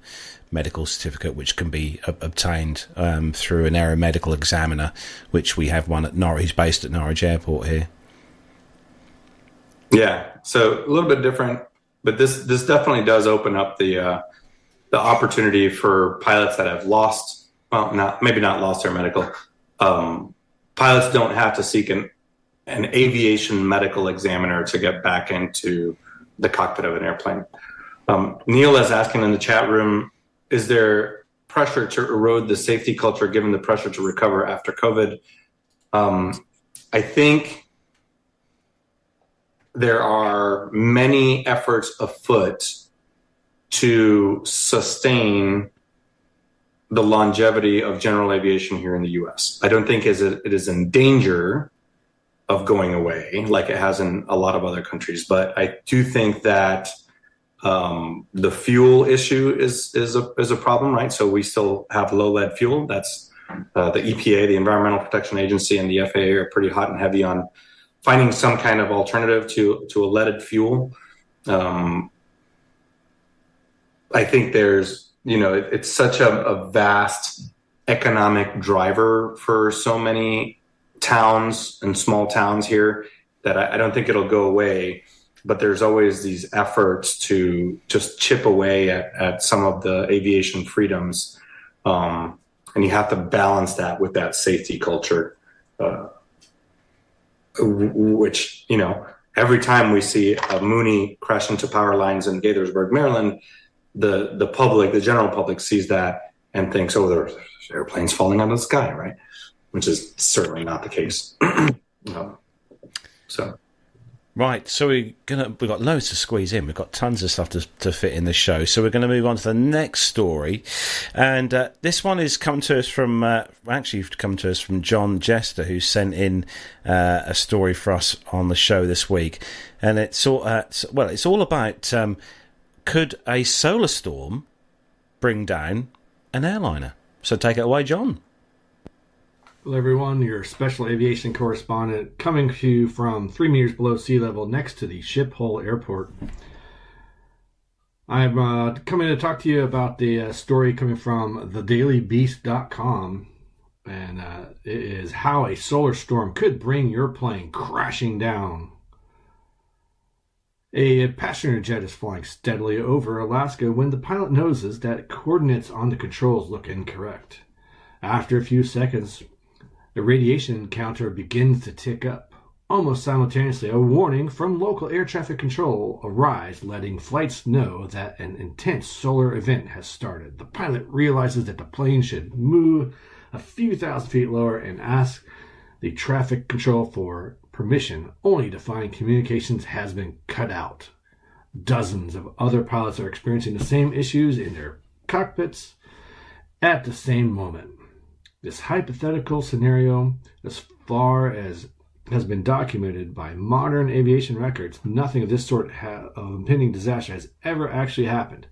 medical certificate, which can be obtained um, through an aeromedical examiner, which we have one at Norwich, based at Norwich Airport here. Yeah, so a little bit different, but this this definitely does open up the uh, the opportunity for pilots that have lost, well, not maybe not lost their medical, um, pilots don't have to seek an an aviation medical examiner to get back into the cockpit of an airplane. Um, Neil is asking in the chat room: Is there pressure to erode the safety culture given the pressure to recover after COVID? Um, I think there are many efforts afoot to sustain the longevity of general aviation here in the US. I don't think it is in danger of going away like it has in a lot of other countries, but I do think that um, the fuel issue is is a is a problem, right? So we still have low lead fuel. That's uh, the EPA, the Environmental Protection Agency, and the FAA are pretty hot and heavy on finding some kind of alternative to to a leaded fuel. Um, I think there's you know, it, it's such a, a vast economic driver for so many towns and small towns here that I, I, don't think it'll go away. But there's always these efforts to just chip away at, at some of the aviation freedoms. Um, and you have to balance that with that safety culture, uh, which, you know, every time we see a Mooney crash into power lines in Gaithersburg, Maryland, the the public, the general public, sees that and thinks, "Oh, there's airplanes falling out of the sky," right? Which is certainly not the case. um, so. Right, so we're gonna we've got loads to squeeze in. We've got tons of stuff to to fit in the show. So we're going to move on to the next story, and uh, this one is come to us from uh, actually come to us from John Jester, who sent in uh, a story for us on the show this week, and it's all uh, well, it's all about um, could a solar storm bring down an airliner? So take it away, John. Hello, everyone. Your special aviation correspondent coming to you from three meters below sea level next to the Schiphol Airport. I'm uh, coming to talk to you about the uh, story coming from thedailybeast.com, and uh, it is how a solar storm could bring your plane crashing down. A passenger jet is flying steadily over Alaska when the pilot notices that coordinates on the controls look incorrect. After a few seconds, the radiation counter begins to tick up. Almost simultaneously, a warning from local air traffic control arrives, letting flights know that an intense solar event has started. The pilot realizes that the plane should move a few thousand feet lower and asks the traffic control for permission, only to find communications has been cut out. Dozens of other pilots are experiencing the same issues in their cockpits at the same moment. This hypothetical scenario, as far as has been documented by modern aviation records, nothing of this sort of impending disaster has ever actually happened.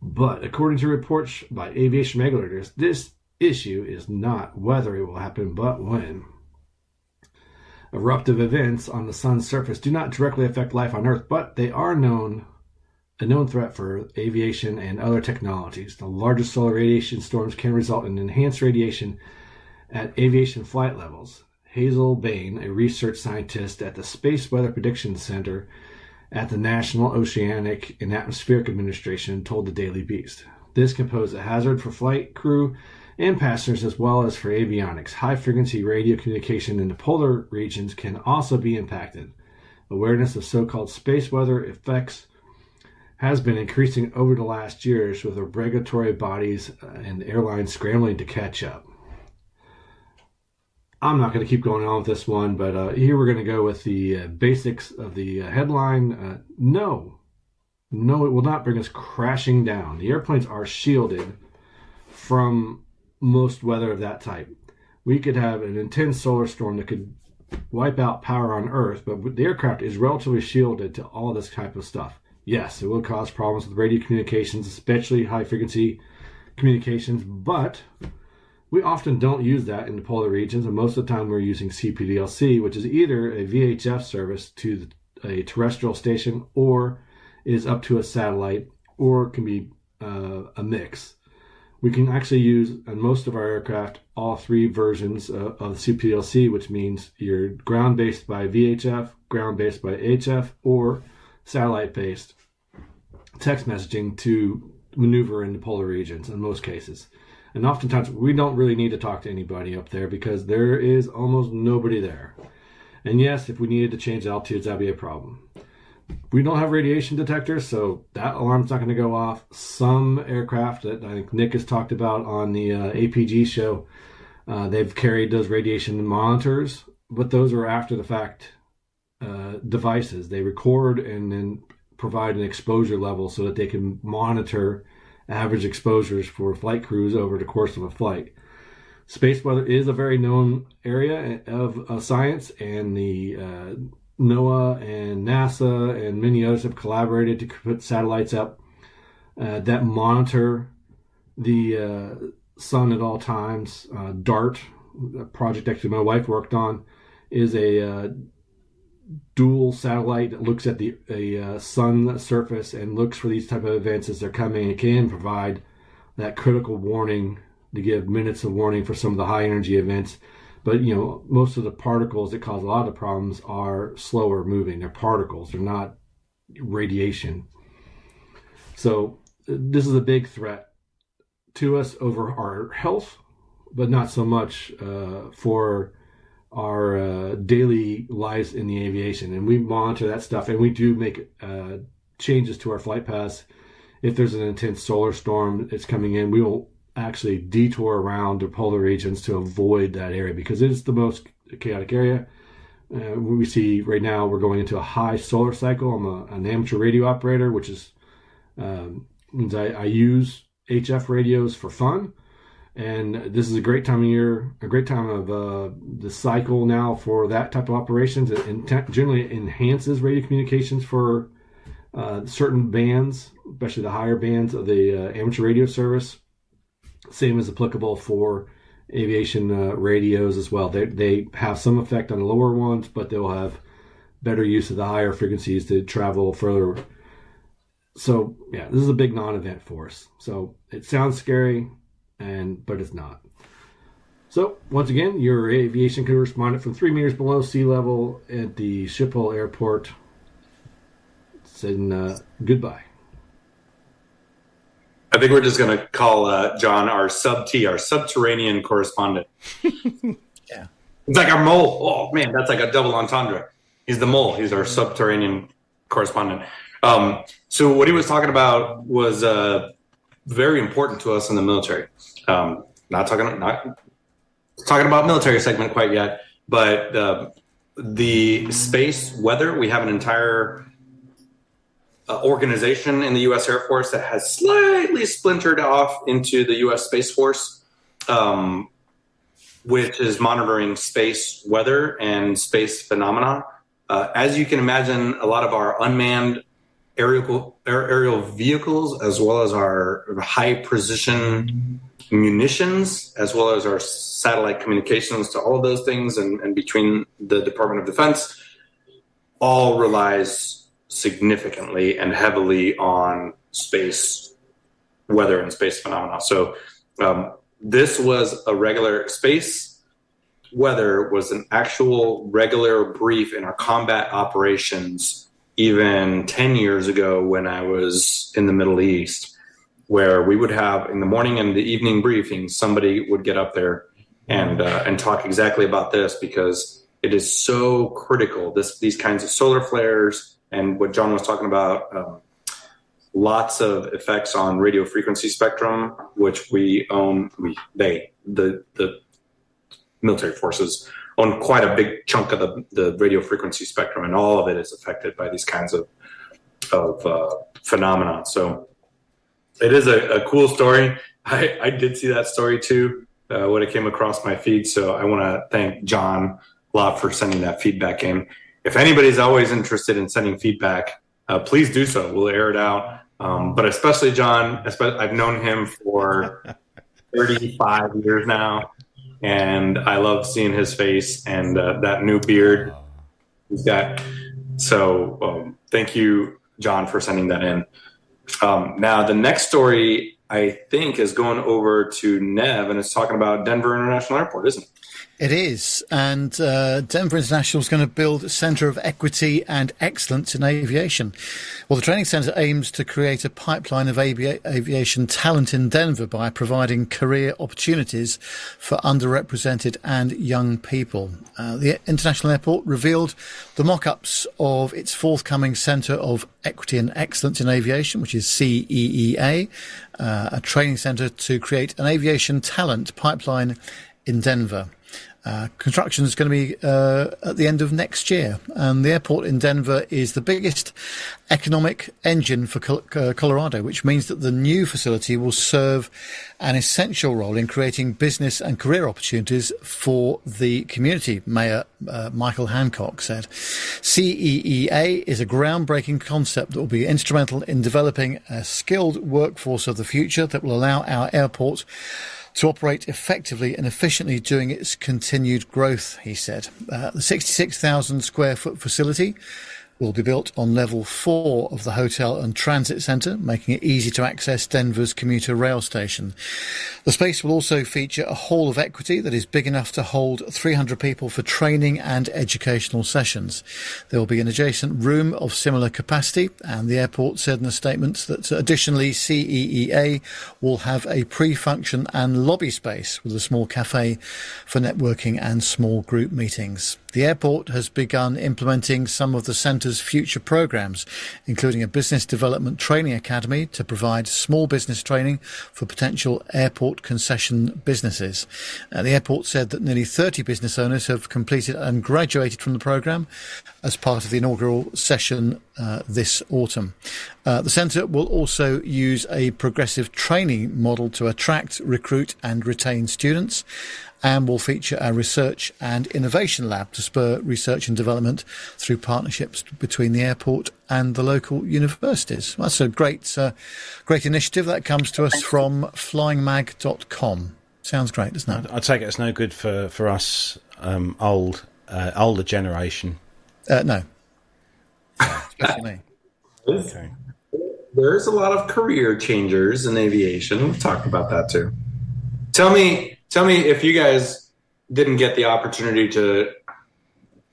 But according to reports by aviation regulators, this issue is not whether it will happen, but when. Eruptive events on the sun's surface do not directly affect life on Earth, but they are known a known threat for aviation and other technologies. The largest solar radiation storms can result in enhanced radiation at aviation flight levels. Hazel Bain, a research scientist at the Space Weather Prediction Center at the National Oceanic and Atmospheric Administration, told the Daily Beast. This can pose a hazard for flight crew and passengers as well as for avionics. High frequency radio communication in the polar regions can also be impacted. Awareness of so called space weather effects has been increasing over the last years with regulatory bodies and airlines scrambling to catch up. I'm not going to keep going on with this one, but uh, here we're going to go with the uh, basics of the uh, headline. Uh, no, no, it will not bring us crashing down. The airplanes are shielded from most weather of that type. We could have an intense solar storm that could wipe out power on Earth, but the aircraft is relatively shielded to all this type of stuff. Yes, it will cause problems with radio communications, especially high frequency communications, but we often don't use that in the polar regions, and most of the time we're using CPDLC, which is either a VHF service to a terrestrial station or is up to a satellite or can be uh, a mix. We can actually use on most of our aircraft all three versions uh, of CPDLC, which means you're ground based by VHF, ground based by HF, or satellite based text messaging to maneuver in the polar regions in most cases. And oftentimes we don't really need to talk to anybody up there because there is almost nobody there. And yes, if we needed to change altitudes, that'd be a problem. We don't have radiation detectors, so that alarm's not going to go off. Some aircraft that I think Nick has talked about on the uh, APG show, uh, they've carried those radiation monitors, but those are after the fact uh, devices. They record and then provide an exposure level so that they can monitor average exposures for flight crews over the course of a flight. Space weather is a very known area of, science, and the uh, NOAA and NASA and many others have collaborated to put satellites up uh, that monitor the uh, sun at all times. Uh, DART, a project actually my wife worked on, is a uh, dual satellite that looks at the uh, sun surface and looks for these type of events as they're coming. It can provide that critical warning to give minutes of warning for some of the high energy events. But you know, most of the particles that cause a lot of the problems are slower moving. They're particles. They're not radiation. So this is a big threat to us over our health, but not so much uh, for our uh, daily lives in the aviation, and we monitor that stuff, and we do make uh, changes to our flight paths. If there's an intense solar storm that's coming in, we will actually detour around the polar regions to avoid that area because it is the most chaotic area. Uh, we see right now we're going into a high solar cycle. I'm a, an amateur radio operator, which is um, means I, I use HF radios for fun and this is a great time of year, a great time of uh, the cycle now for that type of operations. It in- generally enhances radio communications for uh, certain bands, especially the higher bands of the uh, amateur radio service. Same is applicable for aviation uh, radios as well. They, they have some effect on the lower ones, but they'll have better use of the higher frequencies to travel further. So yeah, this is a big non-event for us. So it sounds scary and but it's not. So once again, your aviation correspondent from three meters below sea level at the Schiphol Airport saying uh, goodbye. I think we're just going to call uh, John our sub T, our subterranean correspondent. Yeah. It's like our mole. Oh man, that's like a double entendre. He's the mole. He's our subterranean correspondent. Um, so what he was talking about was uh, very important to us in the military. Um, not talking not talking about military segment quite yet, but uh, the space weather. We have an entire uh, organization in the U.S. Air Force that has slightly splintered off into the U.S. Space Force, um, which is monitoring space weather and space phenomena. Uh, as you can imagine, a lot of our unmanned aerial aerial vehicles, as well as our high precision munitions, as well as our satellite communications to all of those things, and, and between the Department of Defense, all relies significantly and heavily on space weather and space phenomena. So um, this was a regular space weather was an actual regular brief in our combat operations even 10 years ago when I was in the Middle East, where we would have in the morning and the evening briefings, somebody would get up there and uh, and talk exactly about this because it is so critical. This these kinds of solar flares and what John was talking about. Um, lots of effects on radio frequency spectrum, which we own. We they the the military forces own quite a big chunk of the, the radio frequency spectrum, and all of it is affected by these kinds of of uh, phenomena. So it is a, a, cool story. I, I did see that story too uh, when it came across my feed. So I want to thank John a lot for sending that feedback in. If anybody's always interested in sending feedback, uh, please do so. We'll air it out. Um, but especially John, I've known him for 35 years now and I love seeing his face and uh, that new beard he's got. So um, thank you, John, for sending that in. Um, now the next story I think is going over to Nev, and it's talking about Denver International Airport, isn't it? It is. And uh, Denver International is going to build a centre of equity and excellence in aviation. Well, the training centre aims to create a pipeline of avi- aviation talent in Denver by providing career opportunities for underrepresented and young people. Uh, the International Airport revealed the mock ups of its forthcoming Centre of Equity and Excellence in Aviation, which is CEEA, uh, a training centre to create an aviation talent pipeline in Denver. Uh, construction is going to be uh, at the end of next year, and the airport in Denver is the biggest economic engine for Col- uh, Colorado, which means that the new facility will serve an essential role in creating business and career opportunities for the community. Mayor uh, Michael Hancock said, "CEEA is a groundbreaking concept that will be instrumental in developing a skilled workforce of the future that will allow our airport." To operate effectively and efficiently during its continued growth, he said. Uh, the 66,000 square foot facility will be built on level four of the hotel and transit centre, making it easy to access Denver's commuter rail station. The space will also feature a hall of equity that is big enough to hold 300 people for training and educational sessions. There will be an adjacent room of similar capacity, and the airport said in a statement that additionally CEEA will have a pre-function and lobby space with a small cafe for networking and small group meetings. The airport has begun implementing some of the centre's future programs, including a business development training academy to provide small business training for potential airport concession businesses. Uh, the airport said that nearly 30 business owners have completed and graduated from the program as part of the inaugural session uh, this autumn. Uh, the centre will also use a progressive training model to attract, recruit, and retain students and will feature a research and innovation lab to spur research and development through partnerships between the airport and the local universities. That's a great, uh, great initiative that comes to us from flyingmag.com. Sounds great, doesn't it? I take it it's no good for for us um, old uh, older generation. Uh, no, especially me. Okay. There's a lot of career changers in aviation. We've talked about that too. Tell me, tell me if you guys didn't get the opportunity to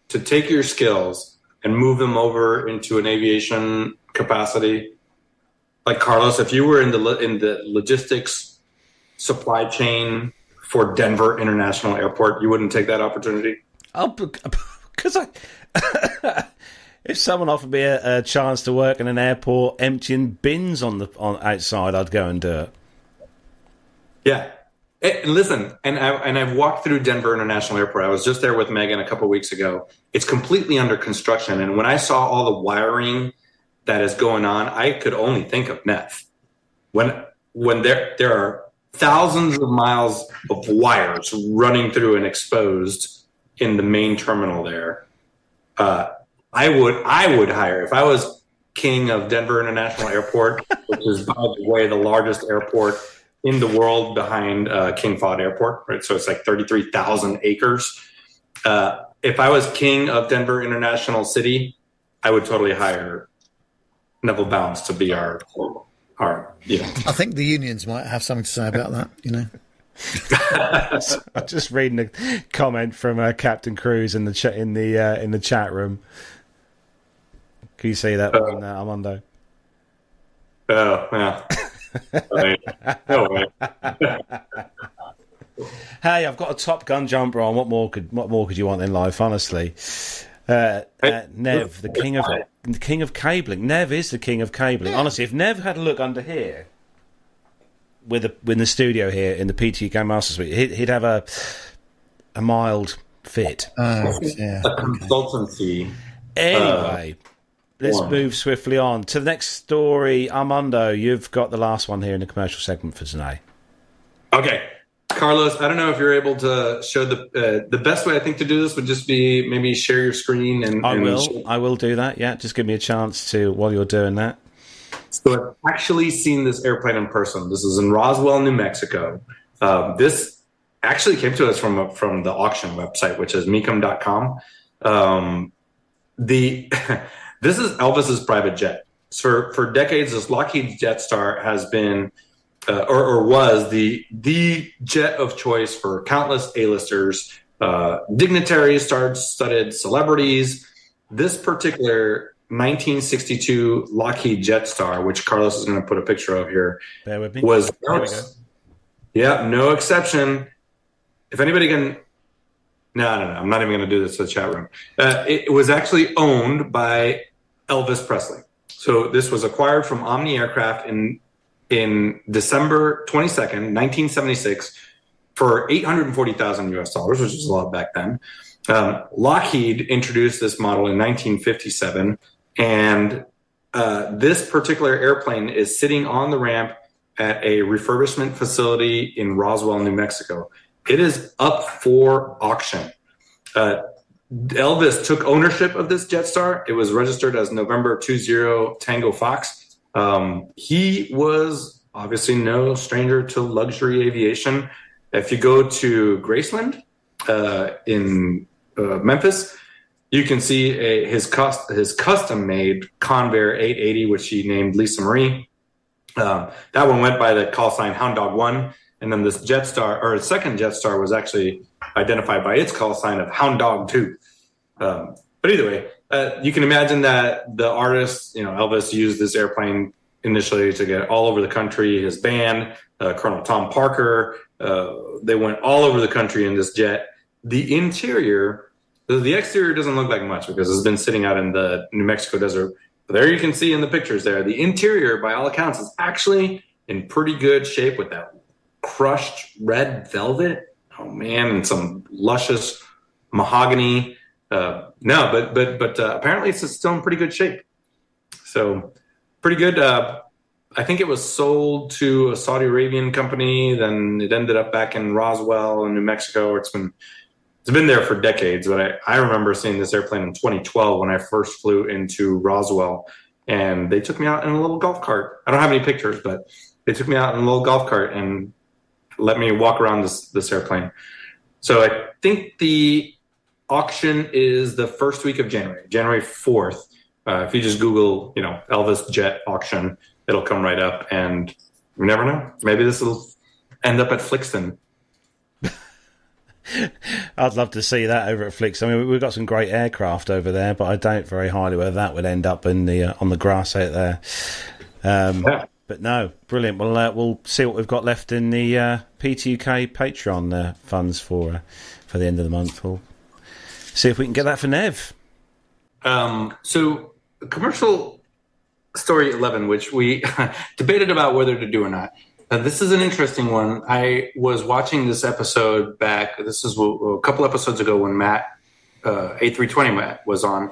to take your skills and move them over into an aviation capacity. Like Carlos, if you were in the in the logistics supply chain for Denver International Airport, you wouldn't take that opportunity. Oh, because I. if someone offered me a, a chance to work in an airport emptying bins on the on outside, I'd go and do it. Yeah. Eh, listen, and I, and I've walked through Denver International Airport. I was just there with Megan a couple weeks ago. It's completely under construction, and when I saw all the wiring that is going on, I could only think of meth. When when there there are thousands of miles of wires running through and exposed in the main terminal there, uh, I would I would hire if I was king of Denver International Airport, which is by the way the largest airport in the world behind uh, King Fahd Airport, right? So it's like 33,000 acres. Uh, if I was king of Denver International City, I would totally hire Neville Bounds to be our, our, you know. I think the unions might have something to say about that. You know, I'm just reading a comment from uh, Captain Cruz in the ch- in the uh, in the chat room. Can you see that one, uh, Armando? Oh, yeah. Right. No. Hey, I've got a Top Gun jumper on. What more could what more could you want in life? Honestly, uh, uh, Nev, the king of the king of cabling. Nev is the king of cabling. Honestly, if Nev had a look under here, with the with the studio here in the PT Game Master Suite, he'd, he'd have a a mild fit. oh, yeah. A consultancy. Anyway, let's one. move swiftly on to the next story. Armando, you've got the last one here in the commercial segment for today. Okay. Carlos, I don't know if you're able to show the uh, the best way I think to do this would just be maybe share your screen and I and will. I will do that. Yeah, just give me a chance to while you're doing that. So I've actually seen this airplane in person. This is in Roswell, New Mexico. Um, this actually came to us from from the auction website, which is mecum.com. Um, the this is Elvis's private jet. For for decades, this Lockheed Jetstar has been uh, or, or was the the jet of choice for countless A-listers, uh, dignitaries, star-studded celebrities. This particular 1962 Lockheed Jetstar, which Carlos is going to put a picture of here, was we yeah, no exception. If anybody can, no, no, no, I'm not even going to do this to the chat room. Uh, it was actually owned by Elvis Presley. So this was acquired from Omni Aircraft in in December 22nd, 1976, for 840,000 US dollars, which was a lot back then. Um, Lockheed introduced this model in 1957, and uh, this particular airplane is sitting on the ramp at a refurbishment facility in Roswell, New Mexico. It is up for auction. Uh, Elvis took ownership of this Jetstar. It was registered as November 20 Tango Fox. Um, he was obviously no stranger to luxury aviation. If you go to Graceland uh, in uh, Memphis, you can see a, his cust- his custom made Convair 880, which he named Lisa Marie. Um, that one went by the call sign Hound Dog One, and then this Jetstar or second Jetstar was actually identified by its call sign of Hound Dog Two. Um, but either way, uh, you can imagine that the artist, you know, Elvis used this airplane initially to get all over the country. His band, uh, Colonel Tom Parker, uh, they went all over the country in this jet. The interior, the, the exterior doesn't look like much because it's been sitting out in the New Mexico desert. But there you can see in the pictures there, the interior, by all accounts, is actually in pretty good shape with that crushed red velvet. Oh man, and some luscious mahogany. Uh, no, but but but uh, apparently it's still in pretty good shape. So pretty good. Uh, I think it was sold to a Saudi Arabian company. Then it ended up back in Roswell in New Mexico. It's been it's been there for decades. But I, I remember seeing this airplane in 2012 when I first flew into Roswell, and they took me out in a little golf cart. I don't have any pictures, but they took me out in a little golf cart and let me walk around this this airplane. So I think the auction is the first week of January, January 4th. Uh, if you just Google, you know, Elvis jet auction, it'll come right up. And you never know. Maybe this will end up at Flixton. I'd love to see that over at Flix. I mean, we've got some great aircraft over there, but I doubt very highly whether that would end up in the uh, on the grass out there. Um, Yeah. But no, brilliant. Well, uh, we'll see what we've got left in the uh, PTUK Patreon uh, funds for uh, for the end of the month. We'll see if we can get that for Nev. Um, so commercial story 11, which we debated about whether to do or not. Uh, this is an interesting one. I was watching this episode back. This is a, couple episodes ago when Matt uh, A320 Matt was on,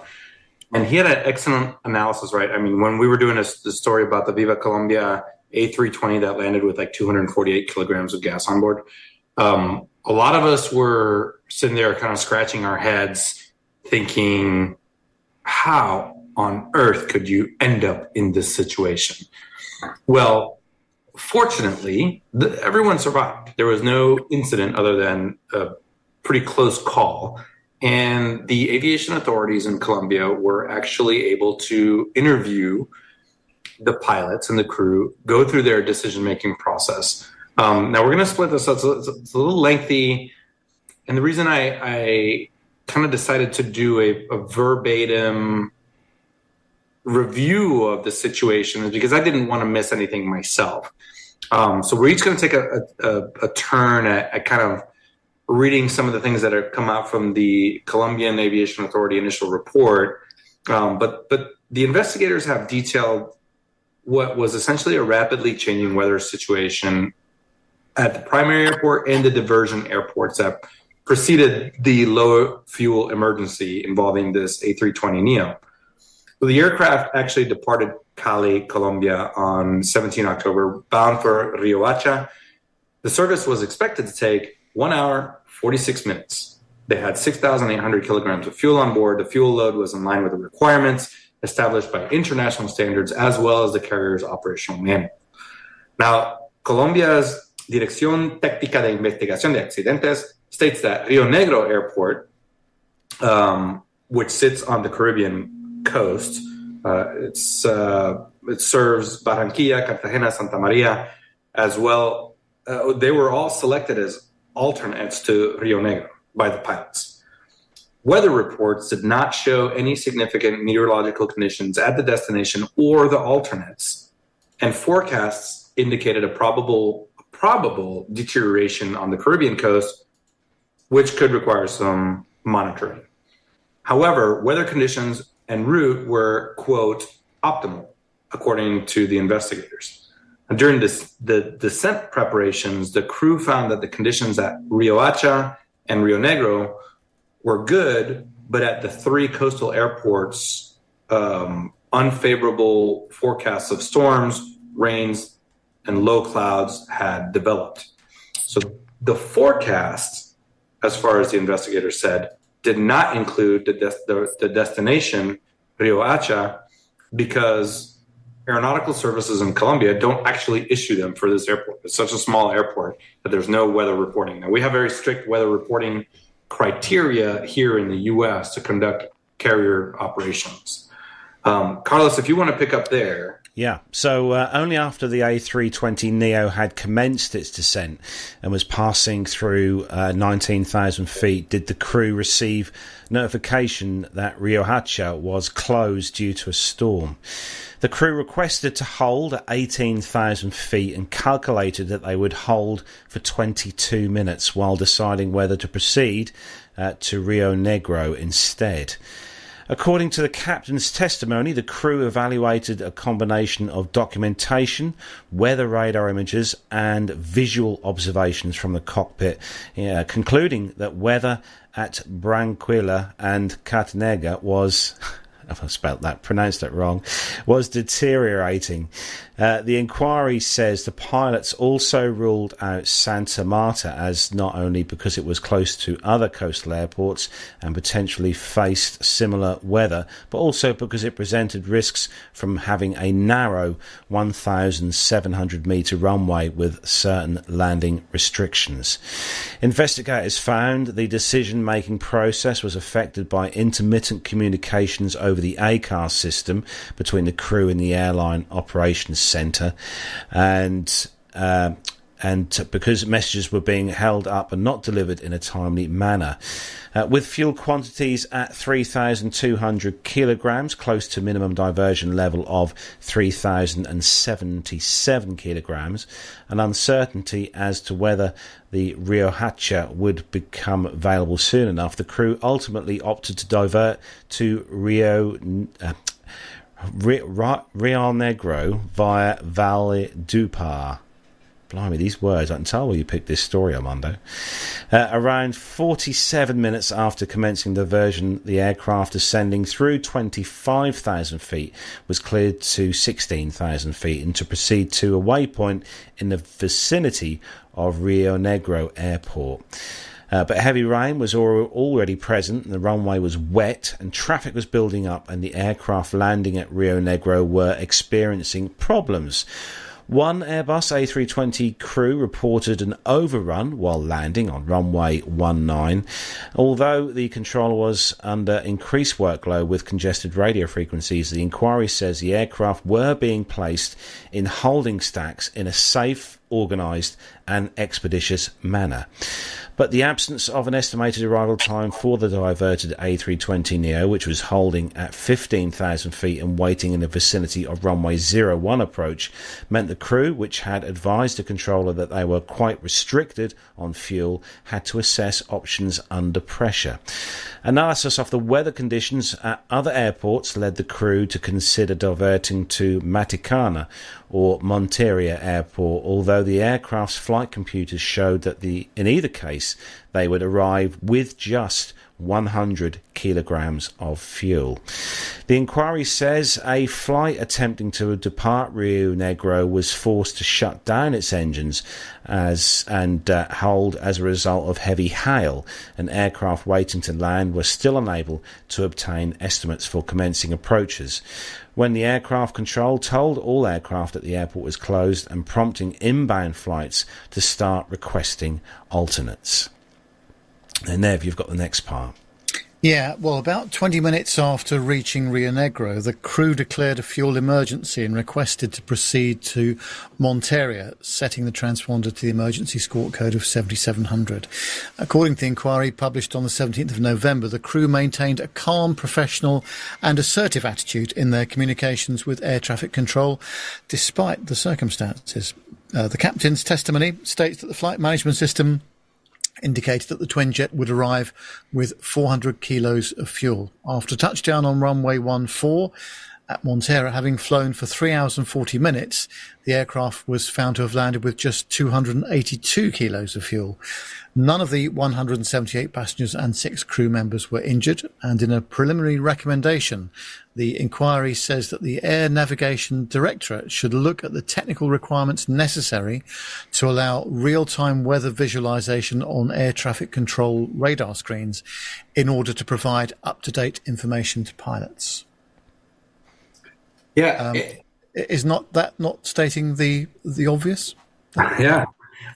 and he had an excellent analysis. Right? I mean, when we were doing this story about the Viva Colombia A320 that landed with like 248 kilograms of gas on board, um, a lot of us were sitting there kind of scratching our heads, thinking, "How on earth could you end up in this situation?" Well, fortunately, the, everyone survived. There was no incident other than a pretty close call. And the aviation authorities in Colombia were actually able to interview the pilots and the crew, go through their decision making process. Um, now, we're going to split this up. It's, it's a little lengthy. And the reason I, I kind of decided to do a, a verbatim review of the situation is because I didn't want to miss anything myself. Um, so we're each going to take a, a, a turn at, at, kind of reading some of the things that have come out from the Colombian Aviation Authority initial report. Um, but but the investigators have detailed what was essentially a rapidly changing weather situation at the primary airport and the diversion airports that preceded the low fuel emergency involving this A320 Neo. So the aircraft actually departed Cali, Colombia on 17 October, bound for Riohacha. The service was expected to take one hour, 46 minutes. They had 6,800 kilograms of fuel on board. The fuel load was in line with the requirements established by international standards as well as the carrier's operational manual. Now, Colombia's Dirección Técnica de Investigación de Accidentes states that Rio Negro Airport, um, which sits on the Caribbean coast, uh, uh, it serves Barranquilla, Cartagena, Santa Maria, as well. Uh, they were all selected as alternates to Rio Negro by the pilots. Weather reports did not show any significant meteorological conditions at the destination or the alternates, and forecasts indicated a probable probable deterioration on the Caribbean coast, which could require some monitoring. However, weather conditions and route were, quote, optimal, according to the investigators. And during this, the descent preparations, the crew found that the conditions at Riohacha and Rio Negro were good, but at the three coastal airports, um, unfavorable forecasts of storms, rains, and low clouds had developed. So the forecast, as far as the investigators said, did not include the, des- the, the destination, Riohacha, because aeronautical services in Colombia don't actually issue them for this airport. It's such a small airport that there's no weather reporting. Now, we have very strict weather reporting criteria here in the US to conduct carrier operations. Um, Carlos, if you want to pick up there. Yeah, so uh, only after the A320 Neo had commenced its descent and was passing through uh, 19,000 feet did the crew receive notification that Riohacha was closed due to a storm. The crew requested to hold at 18,000 feet and calculated that they would hold for 22 minutes while deciding whether to proceed uh, to Rio Negro instead. According to the captain's testimony, the crew evaluated a combination of documentation, weather radar images, and visual observations from the cockpit, yeah, concluding that weather at Branquilla and Catanega was if I spelt that, pronounced it wrong, was deteriorating. Uh, the inquiry says the pilots also ruled out Santa Marta as not only because it was close to other coastal airports and potentially faced similar weather, but also because it presented risks from having a narrow 1,700 metre runway with certain landing restrictions. Investigators found the decision making process was affected by intermittent communications over the ACARS system between the crew and the airline operations centre, and uh, and because messages were being held up and not delivered in a timely manner. Uh, with fuel quantities at 3,200 kilograms, close to minimum diversion level of 3,077 kilograms, and uncertainty as to whether the Riohacha would become available soon enough, the crew ultimately opted to divert to Rio. Uh, Rio Negro via Valledupar. Blimey, these words, I can tell where you picked this story, Armando. Uh, around 47 minutes after commencing the diversion, the aircraft ascending through 25,000 feet was cleared to 16,000 feet and to proceed to a waypoint in the vicinity of Rio Negro Airport. Uh, but heavy rain was already present, the runway was wet, and traffic was building up, and the aircraft landing at Rio Negro were experiencing problems. One Airbus A320 crew reported an overrun while landing on runway 19, although the controller was under increased workload with congested radio frequencies. The inquiry says the aircraft were being placed in holding stacks in a safe, organised, and expeditious manner but the absence of an estimated arrival time for the diverted A320 Neo, which was holding at 15,000 feet and waiting in the vicinity of runway 01 approach, meant the crew, which had advised the controller that they were quite restricted on fuel, had to assess options under pressure. Analysis of the weather conditions at other airports led the crew to consider diverting to Maticana or Monteria Airport, although the aircraft's flight computers showed that the, in either case they would arrive with just 100 kilograms of fuel. The inquiry says a flight attempting to depart Rio Negro was forced to shut down its engines as and uh, hold as a result of heavy hail. An aircraft waiting to land was still unable to obtain estimates for commencing approaches when the aircraft control told all aircraft at the airport was closed and prompting inbound flights to start requesting alternates. And Nev, you've got the next part. Yeah, well, about 20 minutes after reaching Rio Negro, the crew declared a fuel emergency and requested to proceed to Monteria, setting the transponder to the emergency squawk code of 7700. According to the inquiry published on the 17th of November, the crew maintained a calm, professional, and assertive attitude in their communications with air traffic control, despite the circumstances. Uh, the captain's testimony states that the flight management system indicated that the twin jet would arrive with 400 kilos of fuel. After touchdown on runway 14 at Montera, having flown for 3 hours and 40 minutes, the aircraft was found to have landed with just 282 kilos of fuel. None of the 178 passengers and six crew members were injured, and in a preliminary recommendation, the inquiry says that the Air Navigation Directorate should look at the technical requirements necessary to allow real-time weather visualization on air traffic control radar screens in order to provide up-to-date information to pilots. Yeah, um, is not that not stating the the obvious? Yeah,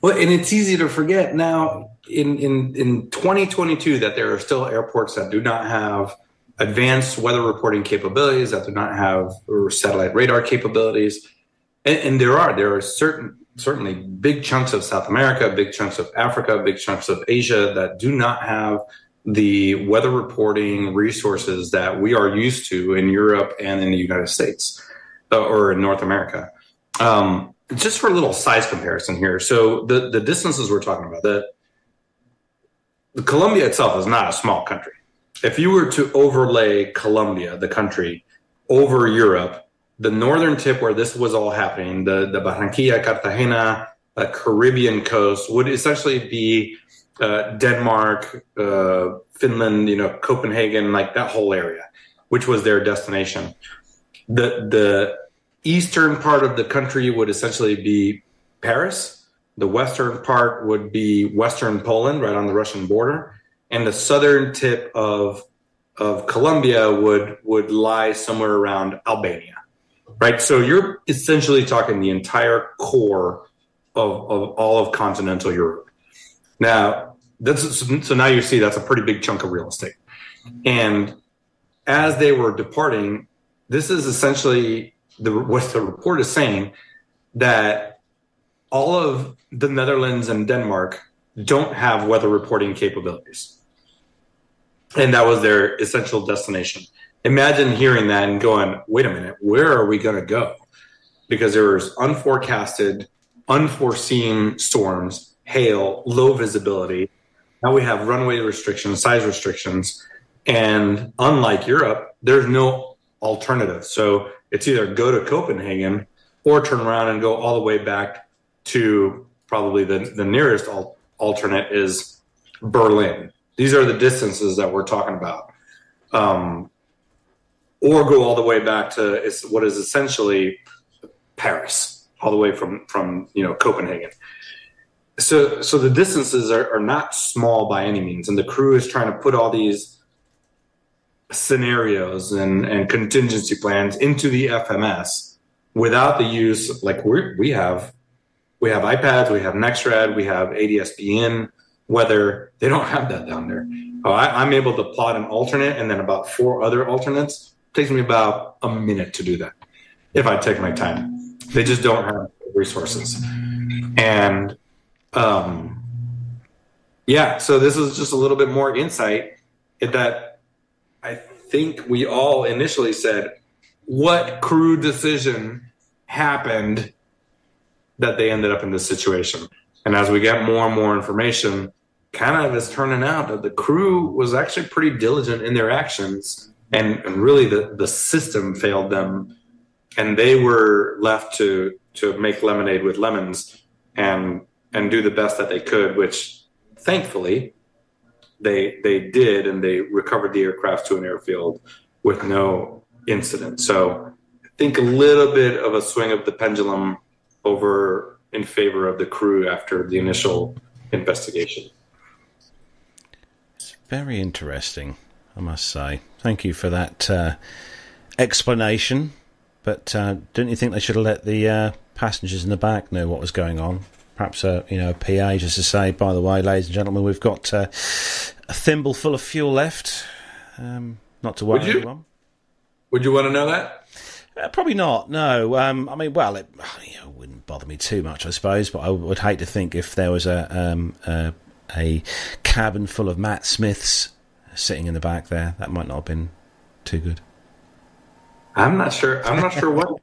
well, and it's easy to forget now in, in, in 2022 that there are still airports that do not have advanced weather reporting capabilities, that do not have satellite radar capabilities. And, and there are there are certain certainly big chunks of South America, big chunks of Africa, big chunks of Asia that do not have the weather reporting resources that we are used to in Europe and in the United States uh, or in North America. Um, just for a little size comparison here. So the, the distances we're talking about, the, the Colombia itself is not a small country. If you were to overlay Colombia, the country, over Europe, the northern tip where this was all happening, the, the Barranquilla, Cartagena, uh, Caribbean coast would essentially be uh, Denmark, uh, Finland, you know, Copenhagen, like that whole area, which was their destination. The the eastern part of the country would essentially be Paris. The western part would be western Poland, right on the Russian border, and the southern tip of of Colombia would would lie somewhere around Albania, right? So you're essentially talking the entire core of, of all of continental Europe. Now, that's so now you see that's a pretty big chunk of real estate, and as they were departing, this is essentially the, what the report is saying that all of the Netherlands and Denmark don't have weather reporting capabilities. And that was their essential destination. Imagine hearing that and going, wait a minute, where are we going to go? Because there was unforecasted, unforeseen storms, hail, low visibility. Now we have runway restrictions, size restrictions. And unlike Europe, there's no alternative. So it's either go to Copenhagen or turn around and go all the way back to probably the, the nearest al- alternate is Berlin. These are the distances that we're talking about. Um, or go all the way back to what is essentially Paris, all the way from, from you know Copenhagen. So, so the distances are, are not small by any means, and the crew is trying to put all these scenarios and, and contingency plans into the FMS without the use like we we have we have iPads, we have Nexrad, we have ADS-B In weather. They don't have that down there. I, I'm able to plot an alternate and then about four other alternates. It takes me about a minute to do that if I take my time. They just don't have resources. And um, yeah, so this is just a little bit more insight that I think we all initially said, what crew decision happened that they ended up in this situation? And as we get more and more information, kind of is turning out that the crew was actually pretty diligent in their actions and, and really the, the system failed them and they were left to to make lemonade with lemons and and do the best that they could which thankfully they they did, and they recovered the aircraft to an airfield with no incident. So I think a little bit of a swing of the pendulum over in favor of the crew after the initial investigation. It's very interesting, I must say. Thank you for that uh, explanation. But uh, don't you think they should have let the uh, passengers in the back know what was going on? Perhaps a you know a PA just to say, by the way, ladies and gentlemen, we've got uh, a thimble full of fuel left. Um, not to worry would you. Would you want to know that? Uh, probably not. No. Um, I mean, well, it you know, wouldn't bother me too much, I suppose. But I would hate to think if there was a um, a, a cabin full of Matt Smiths sitting in the back there, that might not have been too good. I'm not sure. I'm not sure what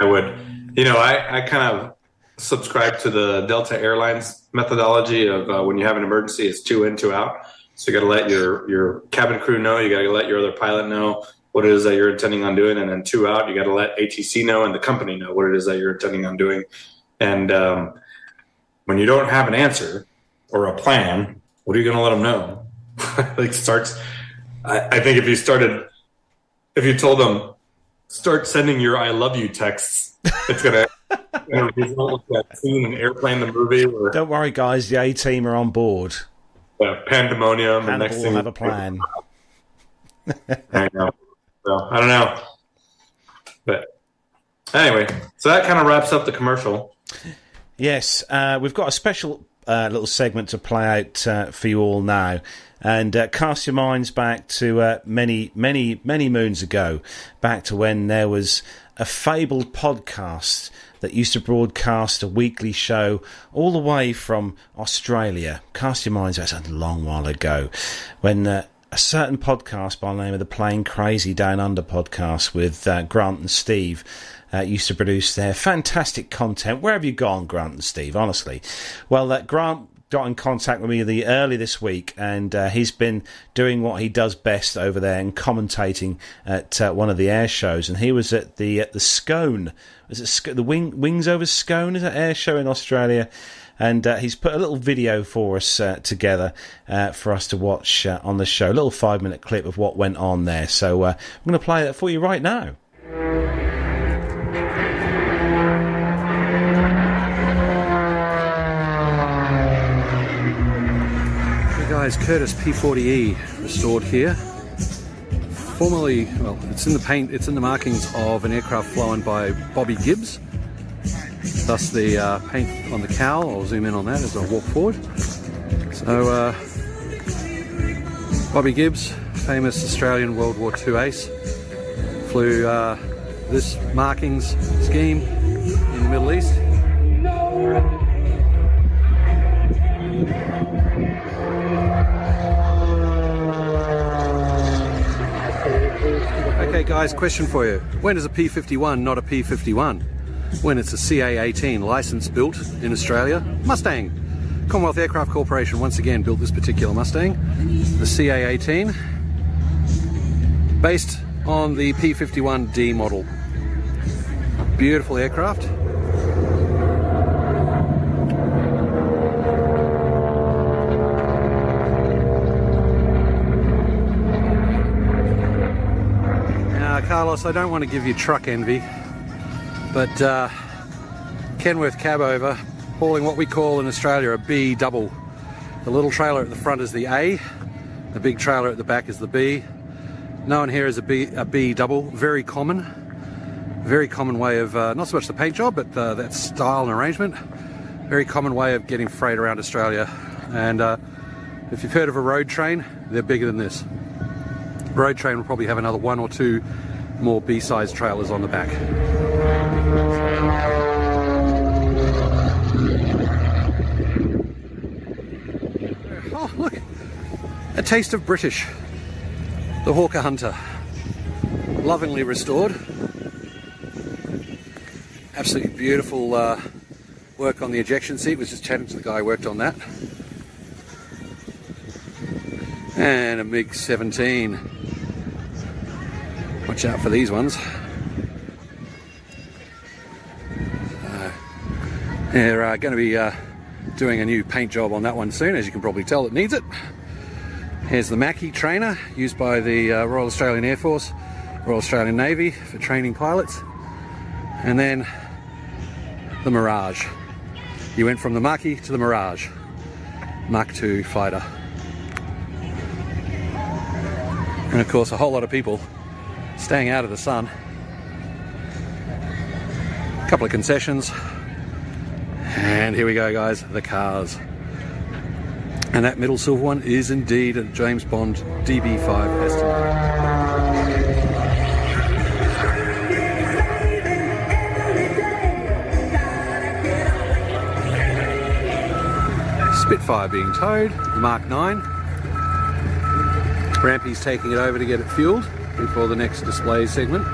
I would. You know, I, I kind of subscribe to the Delta Airlines methodology of uh, when you have an emergency, it's two in, two out. So you got to let your your cabin crew know. You got to let your other pilot know what it is that you're intending on doing, and then two out, you got to let ATC know and the company know what it is that you're intending on doing. And um, when you don't have an answer or a plan, what are you going to let them know? like starts. I, I think if you started, if you told them, start sending your "I love you" texts, it's gonna that scene in Airplane the movie. Where, Don't worry, guys. The A team are on board. Uh, pandemonium. Hannibal the next thing have a plan. I know. So I don't know, but anyway, so that kind of wraps up the commercial. Yes, uh, we've got a special uh, little segment to play out uh, for you all now. And uh, cast your minds back to uh, many, many, many moons ago, back to when there was a fabled podcast that used to broadcast a weekly show all the way from Australia. Cast your minds back, a long while ago, when uh, a certain podcast by the name of the Plane Crazy Down Under podcast with uh, Grant and Steve uh, used to produce their fantastic content. Where have you gone, Grant and Steve? Honestly, well, uh, Grant got in contact with me the early this week, and uh, he's been doing what he does best over there and commentating at uh, one of the air shows. And he was at the at the Scone, was it Sc- the Wing, Wings Over Scone? Is that air show in Australia? And uh, he's put a little video for us uh, together uh, for us to watch uh, on the show. A little five minute clip of what went on there. So I'm going to play that for you right now. Guys, Curtiss P40E restored here. Formerly, well, it's in the paint, it's in the markings of an aircraft flown by Bobby Gibbes. Thus the uh, paint on the cowl. I'll zoom in on that as I walk forward. So, uh, Bobby Gibbes, famous Australian World War II ace, flew uh, this markings scheme in the Middle East. Okay, guys, question for you. When is a P51 not a P51? When it's a CA18 license built in Australia? Mustang. Commonwealth Aircraft Corporation once again built this particular Mustang, the CA18, based on the P51D model. Beautiful aircraft. Now, Carlos, I don't want to give you truck envy, but uh, Kenworth cab over, hauling what we call in Australia a B double. The little trailer at the front is the A, the big trailer at the back is the B. Known here as a B, a B double, very common. Very common way of, uh, not so much the paint job, but that style and arrangement. Very common way of getting freight around Australia. And uh, if you've heard of a road train, they're bigger than this. Road train will probably have another one or two more B-size trailers on the back. Oh, look! A taste of British. The Hawker Hunter. Lovingly restored. Absolutely beautiful uh, work on the ejection seat. Was just chatting to the guy who worked on that. And a MiG 17. Watch out for these ones. Uh, they're uh, going to be uh, doing a new paint job on that one soon, as you can probably tell, it needs it. Here's the Macchi trainer used by the uh, Royal Australian Air Force, Royal Australian Navy for training pilots. And then the Mirage. You went from the Macchi to the Mirage. Mach 2 fighter. And of course, a whole lot of people staying out of the sun. A couple of concessions. And here we go, guys, the cars. And that middle silver one is indeed a James Bond DB5 Aston. Spitfire being towed, the Mark 9. Rampy's taking it over to get it fueled before the next display segment.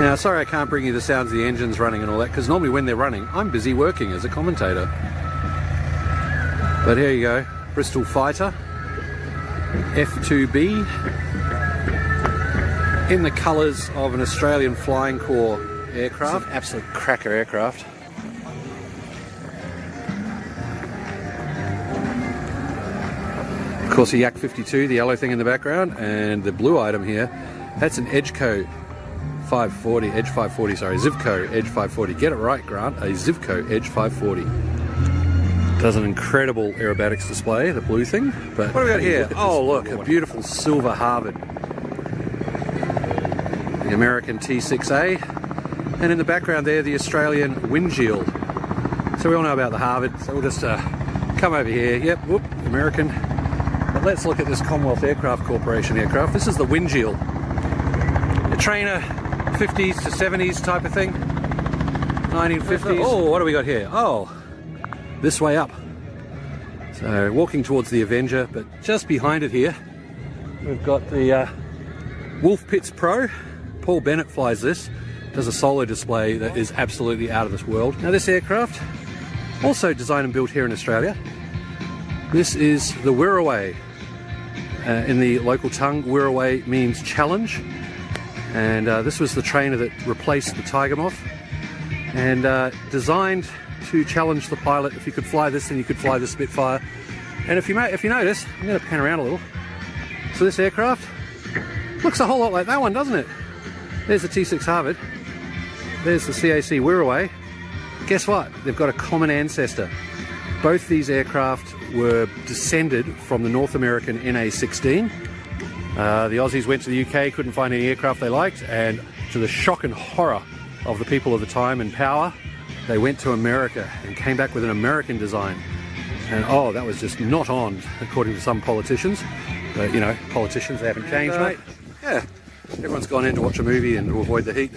Now, sorry I can't bring you the sounds of the engines running and all that, because normally when they're running, I'm busy working as a commentator. But here you go, Bristol Fighter, F2B, in the colours of an Australian Flying Corps aircraft, absolute cracker aircraft. Course, a Yak 52, the yellow thing in the background, and the blue item here, that's an Edgeco 540, Edge 540, sorry, Zivco Edge 540. Get it right, Grant, a Zivco Edge 540. Does an incredible aerobatics display, the blue thing. But what do we got here? Oh, look, a beautiful silver Harvard. The American T6A. And in the background there, the Australian Winjeel. So we all know about the Harvard, so we'll just uh, come over here. Yep, whoop, American. But let's look at this Commonwealth Aircraft Corporation aircraft. This is the Winjeel. A trainer 50s to 70s type of thing. 1950s. Oh, what do we got here? Oh, this way up. So walking towards the Avenger, but just behind it here, we've got the uh, Wolf Pitts Pro. Paul Bennett flies this. Does a solo display that is absolutely out of this world. Now this aircraft, also designed and built here in Australia. This is the Wirraway. Uh, in the local tongue, Wirraway means challenge. And uh, this was the trainer that replaced the Tiger Moth and uh, designed to challenge the pilot. If you could fly this, then you could fly the Spitfire. And if you if you notice, I'm going to pan around a little. So this aircraft looks a whole lot like that one, doesn't it? There's the T6 Harvard. There's the CAC Wirraway. Guess what? They've got a common ancestor. Both these aircraft were descended from the North American NA-16. Uh, the Aussies went to the UK, couldn't find any aircraft they liked, and to the shock and horror of the people of the time and power, they went to America and came back with an American design. And oh, that was just not on, according to some politicians. But you know, politicians they haven't changed, mate. Yeah, everyone's gone in to watch a movie and to avoid the heat.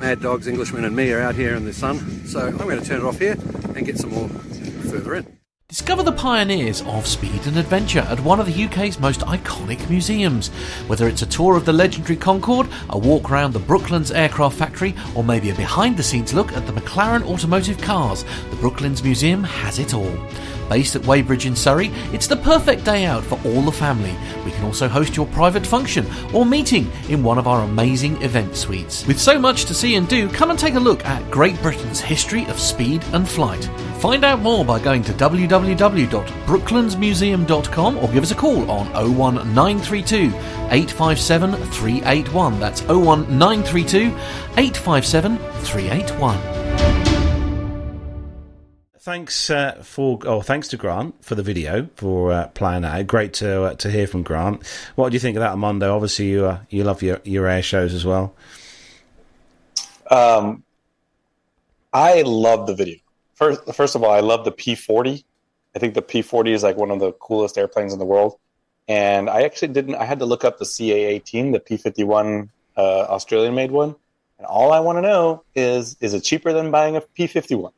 Mad dogs, Englishmen, and me are out here in the sun. So I'm going to turn it off here and get some more further in. Discover the pioneers of speed and adventure at one of the UK's most iconic museums. Whether it's a tour of the legendary Concorde, a walk around the Brooklands Aircraft Factory, or maybe a behind the scenes look at the McLaren automotive cars, the Brooklands Museum has it all. Based at Weybridge in Surrey, it's the perfect day out for all the family. We can also host your private function or meeting in one of our amazing event suites. With so much to see and do, come and take a look at Great Britain's history of speed and flight. Find out more by going to www.brooklandsmuseum.com or give us a call on 01932 857 381. That's 01932 857 381 thanks uh, for oh thanks to Grant for the video for uh, playing that. Great to uh, to hear from Grant. What do you think of that, Armando? Obviously, you uh, you love your your air shows as well. Um, I love the video. First, first of all, I love the P40. I think the P40 is like one of the coolest airplanes in the world. And I actually didn't. I had to look up the CA18, the P51 uh, Australian made one. And all I want to know is, is it cheaper than buying a P51?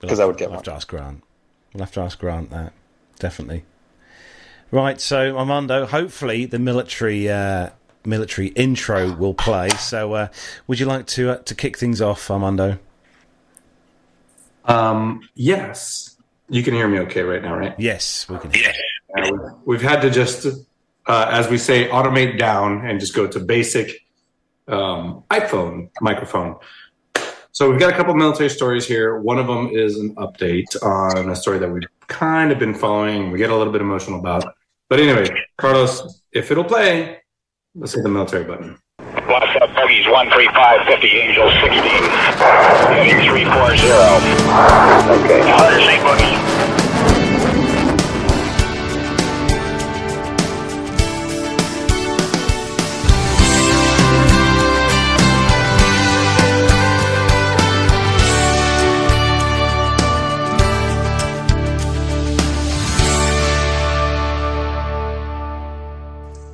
Because I would get we'll one. have to ask Grant. We'll have to ask Grant that definitely. Right, so Armando, hopefully the military uh, military intro will play. So, uh, would you like to uh, to kick things off, Armando? Um, yes. You can hear me okay right now, right? Yes, we can. Hear we've- we've had to just, uh, as we say, automate down and just go to basic um, iPhone microphone. So we've got a couple military stories here. One of them is an update on a story that we've kind of been following. We get a little bit emotional about. But anyway, Carlos, if it'll play, let's hit the military button. What's up, Buggies 13550, Angel 16, heading 340. Okay. 100 St. Boogie.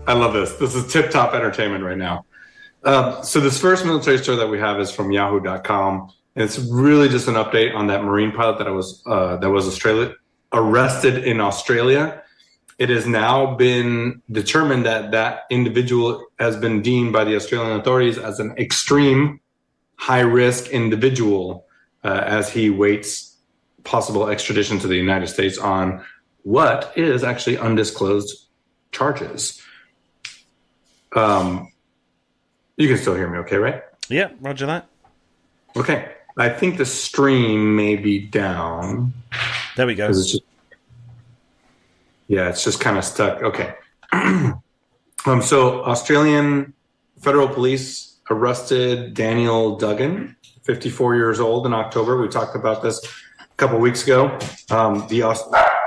I love this. This is tip top entertainment right now. Um, so this first military story that we have is from Yahoo.com. And it's really just an update on that Marine pilot that was uh, that was Australia arrested in Australia. It has now been determined that that individual has been deemed by the Australian authorities as an extreme high risk individual uh, as he waits possible extradition to the United States on what is actually undisclosed charges. Um, you can still hear me, okay, right? Yeah, Roger that. Okay. I think the stream may be down. There we go. It's just, yeah, it's just kind of stuck. Okay. um, so, Australian federal police arrested Daniel Duggan, 54 years old, in October. We talked about this a couple weeks ago. Um, the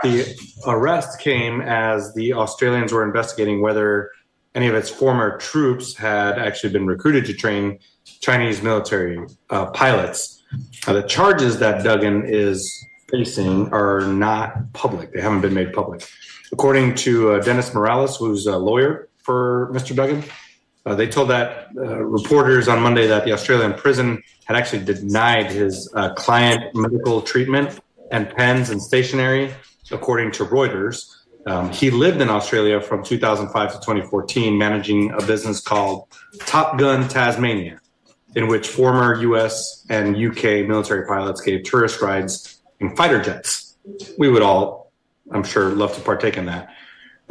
the arrest came as the Australians were investigating whether any of its former troops had actually been recruited to train Chinese military uh, pilots. The charges that Duggan is facing are not public; they haven't been made public. According to uh, Dennis Miralis, who's a lawyer for Mr. Duggan, uh, they told that uh, reporters on Monday that the Australian prison had actually denied his uh, client medical treatment and pens and stationery, according to Reuters. Um, he lived in Australia from 2005 to 2014, managing a business called Top Gun Tasmania, in which former US and UK military pilots gave tourist rides in fighter jets. We would all, I'm sure, love to partake in that.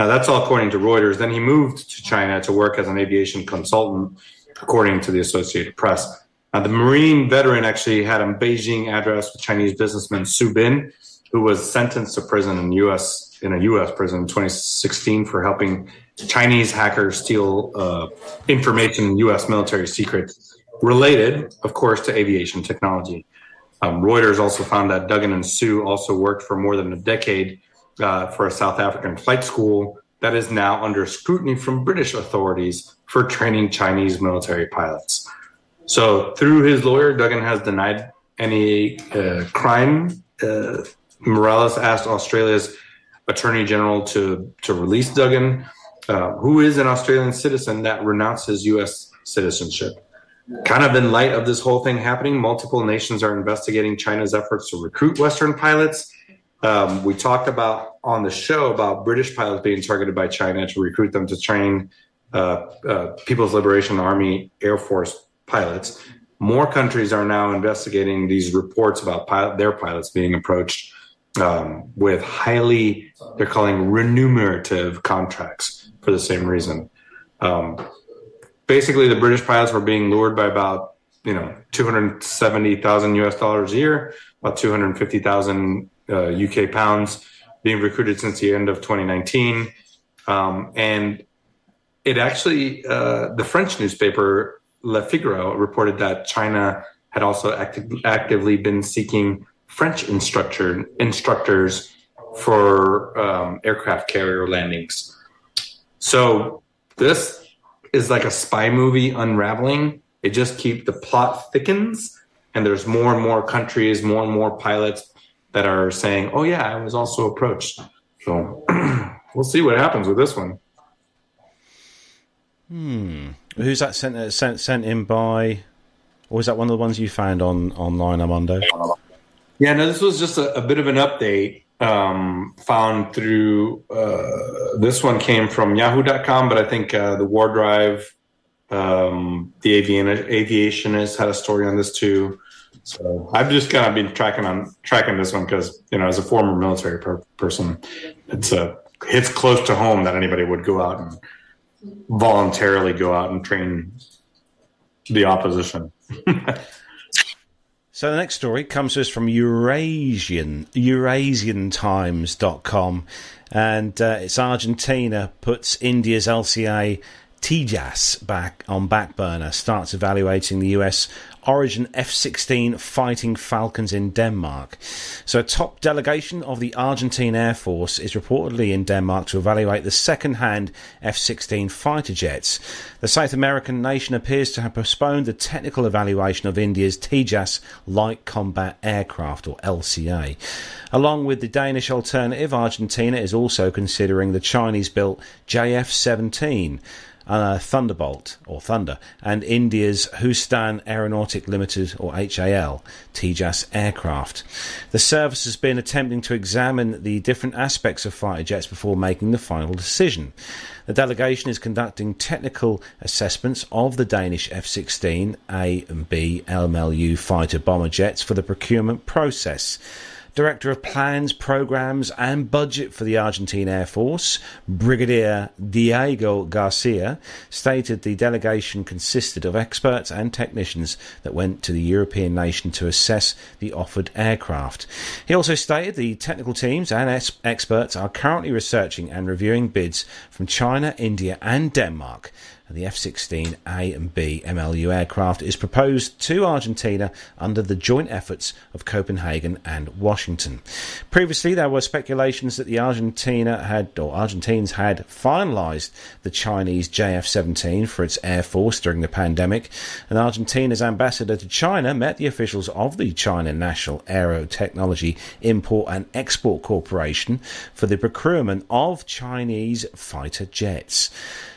Now, that's all according to Reuters. Then he moved to China to work as an aviation consultant, according to the Associated Press. Now, the Marine veteran actually had a Beijing address with Chinese businessman Su Bin, who was sentenced to prison in the U.S. in a U.S. prison in 2016 for helping Chinese hackers steal uh, information in U.S. military secrets related, of course, to aviation technology. Um, Reuters also found that Duggan and Su also worked for more than a decade uh, for a South African flight school that is now under scrutiny from British authorities for training Chinese military pilots. So, through his lawyer, Duggan has denied any uh, crime. Uh, Miralis asked Australia's Attorney General to to release Duggan, uh, who is an Australian citizen that renounced his U.S. citizenship. Kind of in light of this whole thing happening, multiple nations are investigating China's efforts to recruit Western pilots. Um, we talked about on the show about British pilots being targeted by China to recruit them to train uh, uh, People's Liberation Army Air Force pilots. More countries are now investigating these reports about pilot, their pilots being approached um, with highly, they're calling remunerative contracts for the same reason. Um, basically, the British pilots were being lured by about you know 270,000 US dollars a year, about 250,000 uh, UK pounds, being recruited since the end of 2019, um, and it actually uh, the French newspaper Le Figaro reported that China had also active, actively been seeking French instructor instructors for um, aircraft carrier landings. So this is like a spy movie unraveling. It just keep the plot thickens, and there's more and more countries, more and more pilots that are saying, "Oh yeah, I was also approached." So we'll see what happens with this one. Hmm. Who's that sent uh, sent sent in by? Or was that one of the ones you found on online, Armando? Yeah, no, this was just a, a bit of an update um, found through. Uh, this one came from Yahoo.com, but I think uh, the War Drive, um, the avian, aviationist had a story on this too. So I've just kind of been tracking on tracking this one because you know, as a former military per- person, it's a hits close to home that anybody would go out and voluntarily go out and train the opposition. So the next story comes to us from Eurasian, EurasianTimes.com, and uh, it's Argentina puts India's LCA Tejas back on back burner, starts evaluating the US Origin F 16 fighting Falcons in Denmark. So, a top delegation of the Argentine Air Force is reportedly in Denmark to evaluate the second hand F 16 fighter jets. The South American nation appears to have postponed the technical evaluation of India's Tejas light combat aircraft, or LCA. Along with the Danish alternative, Argentina is also considering the Chinese built JF 17 uh, Thunderbolt or Thunder, and India's Hindustan Aeronautic Limited or HAL Tejas aircraft. The service has been attempting to examine the different aspects of fighter jets before making the final decision. The delegation is conducting technical assessments of the Danish F 16 A and B LMLU fighter bomber jets for the procurement process. Director of Plans, Programs and Budget for the Argentine Air Force, Brigadier Diego Garcia, stated the delegation consisted of experts and technicians that went to the European nation to assess the offered aircraft. He also stated the technical teams and experts are currently researching and reviewing bids from China, India, and Denmark the F 16A and B MLU aircraft is proposed to Argentina under the joint efforts of Copenhagen and Washington. Previously, there were speculations that the Argentina had, or Argentines had, finalised the Chinese JF 17 for its air force during the pandemic, and Argentina's ambassador to China met the officials of the China National Aerotechnology Import and Export Corporation for the procurement of Chinese fighter jets.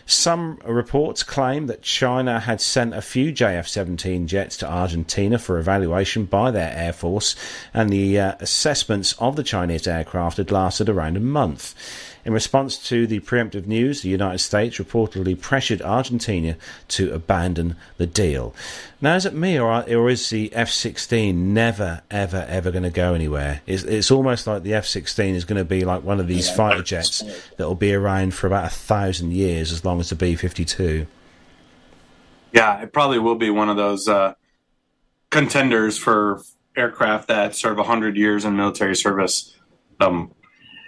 Some reports claim that China had sent a few JF 17 jets to Argentina for evaluation by their Air Force, and the uh, assessments of the Chinese aircraft had lasted around a month. In response to the preemptive news, the United States reportedly pressured Argentina to abandon the deal. Now, is it me, or, or is the F 16 never, ever, ever going to go anywhere? It's, it's almost like the F 16 is going to be like one of these fighter jets that will be around for about a thousand years, as long as the B 52. Yeah, it probably will be one of those uh, contenders for aircraft that serve 100 years in military service. Um,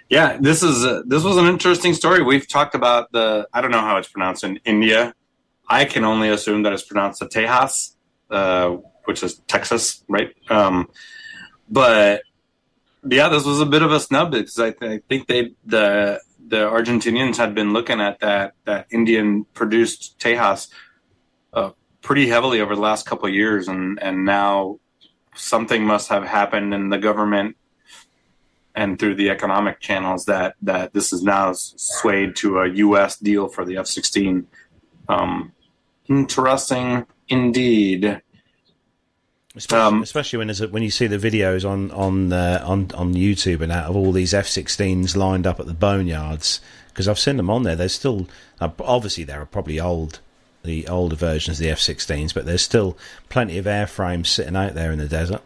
yeah, this is this was an interesting story. We've talked about the I don't know how it's pronounced in India. I can only assume that it's pronounced the Tejas, uh, which is Texas, right? Um, but yeah, this was a bit of a snub because I, th- I think they the the Argentinians had been looking at that that Indian produced Tejas uh, pretty heavily over the last couple of years, and and now something must have happened in the government and through the economic channels that that this is now swayed to a U.S. deal for the F-16. Um, interesting indeed. Especially, Um, especially when a, when you see the videos on on uh, on on YouTube and out of all these F-16s lined up at the boneyards because I've seen them on there. There's still uh, obviously there are probably old the older versions of the F-16s, but there's still plenty of airframes sitting out there in the desert.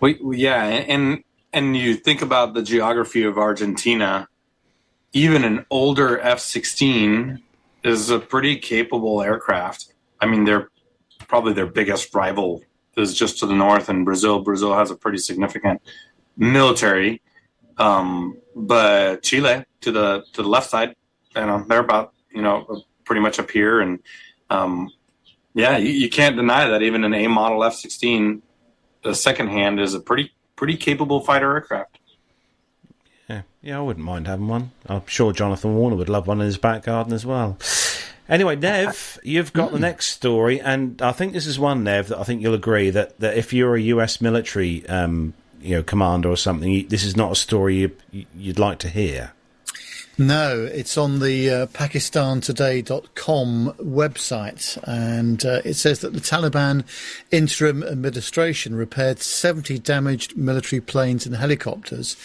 We- yeah, and and you think about the geography of Argentina, even an older F sixteen is a pretty capable aircraft. I mean, they're probably their biggest rival is just to the north in Brazil. Brazil has a pretty significant military, um, but Chile to the to the left side, you know, they're about you know pretty much up here, and um, yeah, you, you can't deny that even an A model F sixteen, the second hand is a pretty pretty capable fighter aircraft. Yeah, yeah, I wouldn't mind having one. I'm sure Jonathan Warner would love one in his back garden as well. Anyway, Nev, you've got the next story, and I think this is one, Nev, that I think you'll agree that, that if you're a US military, um, you know, commander or something, you, this is not a story you, you'd like to hear. No, it's on the uh, PakistanToday.com website, and uh, it says that the Taliban interim administration repaired 70 damaged military planes and helicopters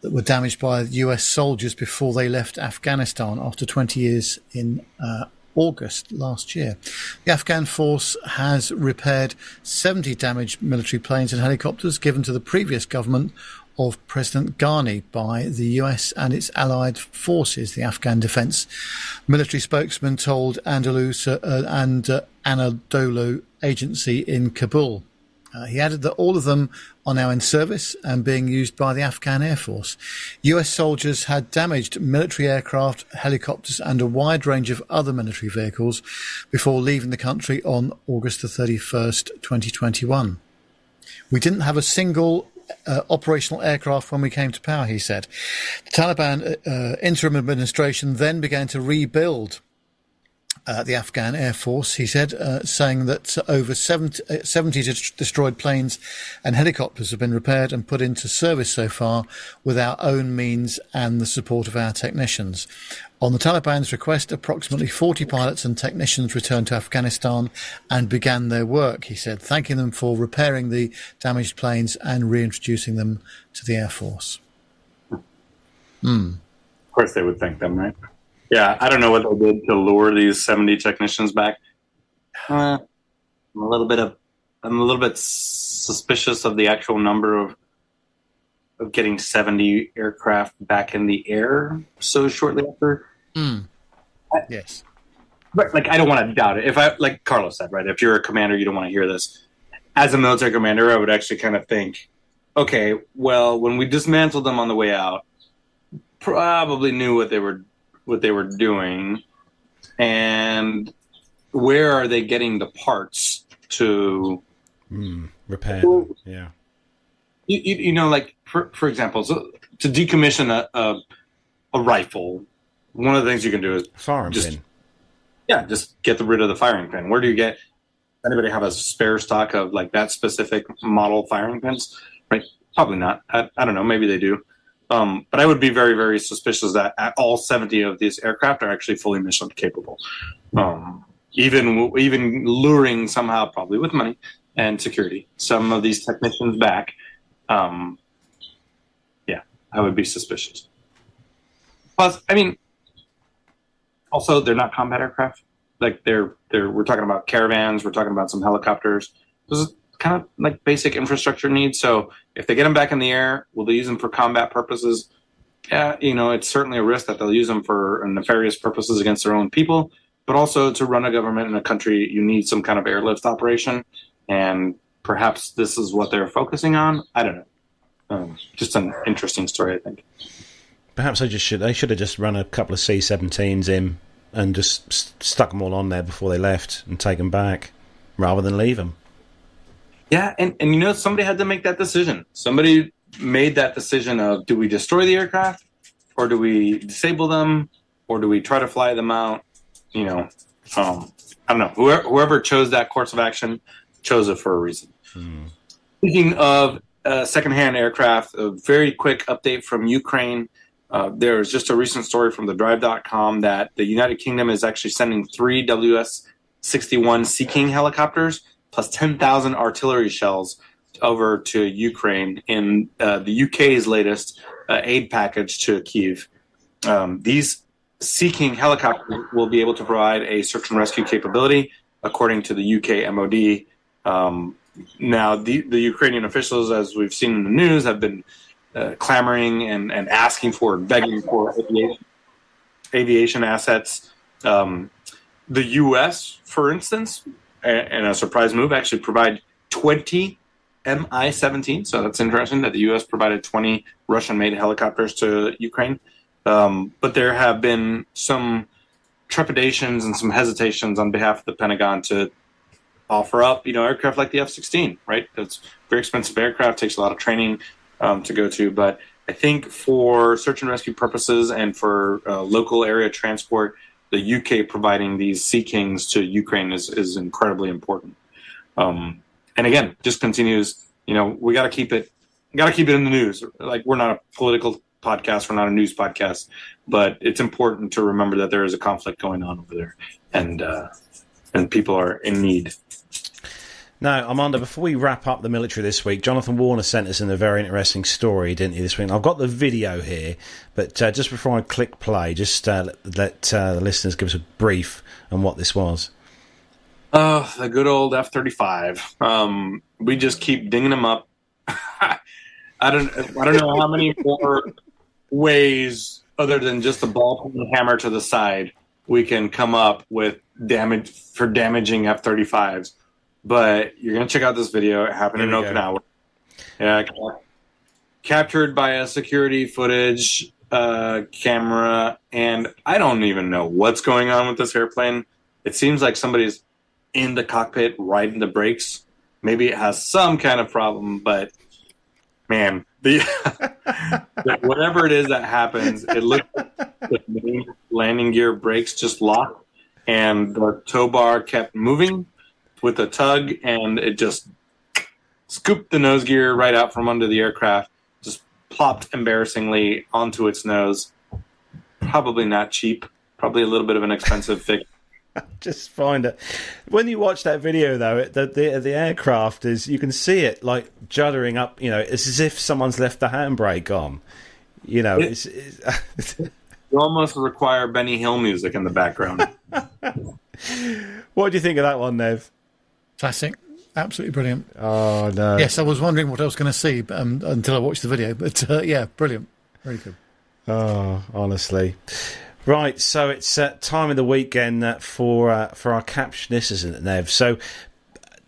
that were damaged by US soldiers before they left Afghanistan after 20 years in uh, August last year. The Afghan force has repaired 70 damaged military planes and helicopters given to the previous government of President Ghani by the US and its allied forces, the Afghan Defense Military spokesman told Andalus uh, and uh, Anadolu Agency in Kabul. Uh, he added that all of them are now in service and being used by the Afghan Air Force. US soldiers had damaged military aircraft, helicopters, and a wide range of other military vehicles before leaving the country on August the 31st, 2021. We didn't have a single uh, operational aircraft when we came to power, he said. The Taliban uh, interim administration then began to rebuild uh, the Afghan Air Force, he said, uh, saying that over 70, uh, 70 destroyed planes and helicopters have been repaired and put into service so far with our own means and the support of our technicians. On the Taliban's request, approximately 40 pilots and technicians returned to Afghanistan and began their work, he said, thanking them for repairing the damaged planes and reintroducing them to the Air Force. Hmm. Of course, they would thank them, right? Yeah, I don't know what they did to lure these seventy technicians back. Uh, I'm a little bit of, I'm a little bit suspicious of the actual number of of getting seventy aircraft back in the air so shortly after. Hmm. Yes. But like, I don't want to doubt it. If I, like Carlos said, right? If you're a commander, you don't want to hear this. As a military commander, I would actually kind of think, okay, well, when we dismantled them on the way out, probably knew what they were what they were doing. and where are they getting the parts to Mm, repair. Yeah. you, you, you know, like for for example, so to decommission a, a a rifle, one of the things you can do is Firing just pin. yeah, just get the, rid of the firing pin. Where do you get? Anybody have a spare stock of like that specific model firing pins? Right? Probably not. I, I don't know. Maybe they do. Um, but I would be very, very suspicious that all 70 of these aircraft are actually fully mission capable. Um, even even luring somehow, probably with money and security, some of these technicians back. Um, yeah, I would be suspicious. Plus, I mean, also they're not combat aircraft. Like they're they're we're talking about caravans, we're talking about some helicopters. This is kind of like basic infrastructure needs. So if they get them back in the air, will they use them for combat purposes? Yeah, you know, it's certainly a risk that they'll use them for nefarious purposes against their own people, but also to run a government in a country, you need some kind of airlift operation, and perhaps this is what they're focusing on. I don't know. Um, just an interesting story, I think. Perhaps I just should. They should have just run a couple of C-17s in and just st- stuck them all on there before they left and taken back, rather than leave them. Yeah, and, and you know, somebody had to make that decision. Somebody made that decision of do we destroy the aircraft or do we disable them or do we try to fly them out? You know, um, I don't know. Whoever, whoever chose that course of action chose it for a reason. Speaking of uh, secondhand aircraft, a very quick update from Ukraine. Uh, there's just a recent story from the drive.com that the United Kingdom is actually sending three WS 61 Sea King helicopters plus 10,000 artillery shells over to Ukraine in uh, the UK's latest uh, aid package to Kiev. Um, these Sea King helicopters will be able to provide a search and rescue capability, according to the UK MOD. Um, now, the, the Ukrainian officials, as we've seen in the news, have been uh, clamoring and, and asking for and begging for aviation, aviation assets. Um, the U.S., for instance, and a surprise move, actually provide 20 Mi-17. So that's interesting that the U.S. provided 20 Russian-made helicopters to Ukraine. Um, but there have been some trepidations and some hesitations on behalf of the Pentagon to offer up, you know, aircraft like the F-16. Right? It's very expensive aircraft, takes a lot of training um, to go to. But I think for search and rescue purposes and for uh, local area transport, the UK providing these Sea Kings to Ukraine is, is incredibly important. Um, and again, just continues. You know, we got to keep it, got to keep it in the news. Like we're not a political podcast, we're not a news podcast, but it's important to remember that there is a conflict going on over there, and uh, and people are in need. Now, Armando, before we wrap up the military this week, Jonathan Warner sent us in a very interesting story, didn't he, this week? I've got the video here, but uh, just before I click play, just uh, let, uh, the listeners give us a brief on what this was. Oh, the good old F thirty five. Um, we just keep dinging them up. I don't. I don't know how many more ways other than just a ball peen hammer to the side we can come up with damage for damaging F thirty fives. But you're gonna check out this video. It happened in. Okinawa. Yeah, captured by a security footage uh, camera, and I don't even know what's going on with this airplane. It seems like somebody's in the cockpit riding the brakes. Maybe it has some kind of problem, but man, the, the- whatever it is that happens, it looks like the main landing gear brakes just locked, and the tow bar kept moving with a tug, and it just scooped the nose gear right out from under the aircraft, just plopped embarrassingly onto its nose. Probably not cheap. Probably a little bit of an expensive fix. Just find it. When you watch that video, though, it, the, the the aircraft is you can see it like juddering up. You know, it's as if someone's left the handbrake on. You know, It- it's, it's You almost require Benny Hill music in the background. what do you think of that one, Nev? Classic. Absolutely brilliant. Oh no! Yes, I was wondering what I was going to see but, um, until I watched the video. But uh, yeah, brilliant. Very good. Oh, honestly. Right, so it's uh, time of the weekend uh, for uh, for our captionists, isn't it, Nev? So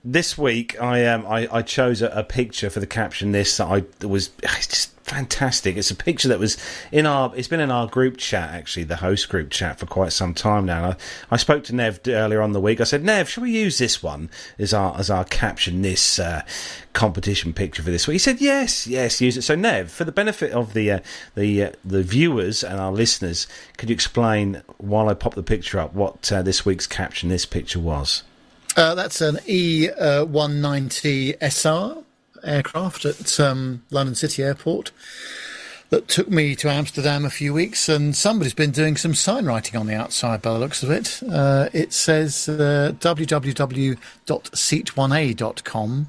this week I um I, I chose a, a picture for the caption. This that I was it's just fantastic. It's a picture that was in our it's been in our group chat actually, the host group chat for quite some time now. I, I spoke to Nev earlier on the week. I said, Nev, shall we use this one as our as our caption this uh, competition picture for this week? He said, yes, yes, use it. So Nev, for the benefit of the uh, the uh, the viewers and our listeners, could you explain while I pop the picture up what uh, this week's caption this picture was? Uh, that's an E190 SR aircraft at um, London City Airport that took me to Amsterdam a few weeks, and somebody's been doing some sign writing on the outside by the looks of it. Uh, it says uh, www.seat1a.com,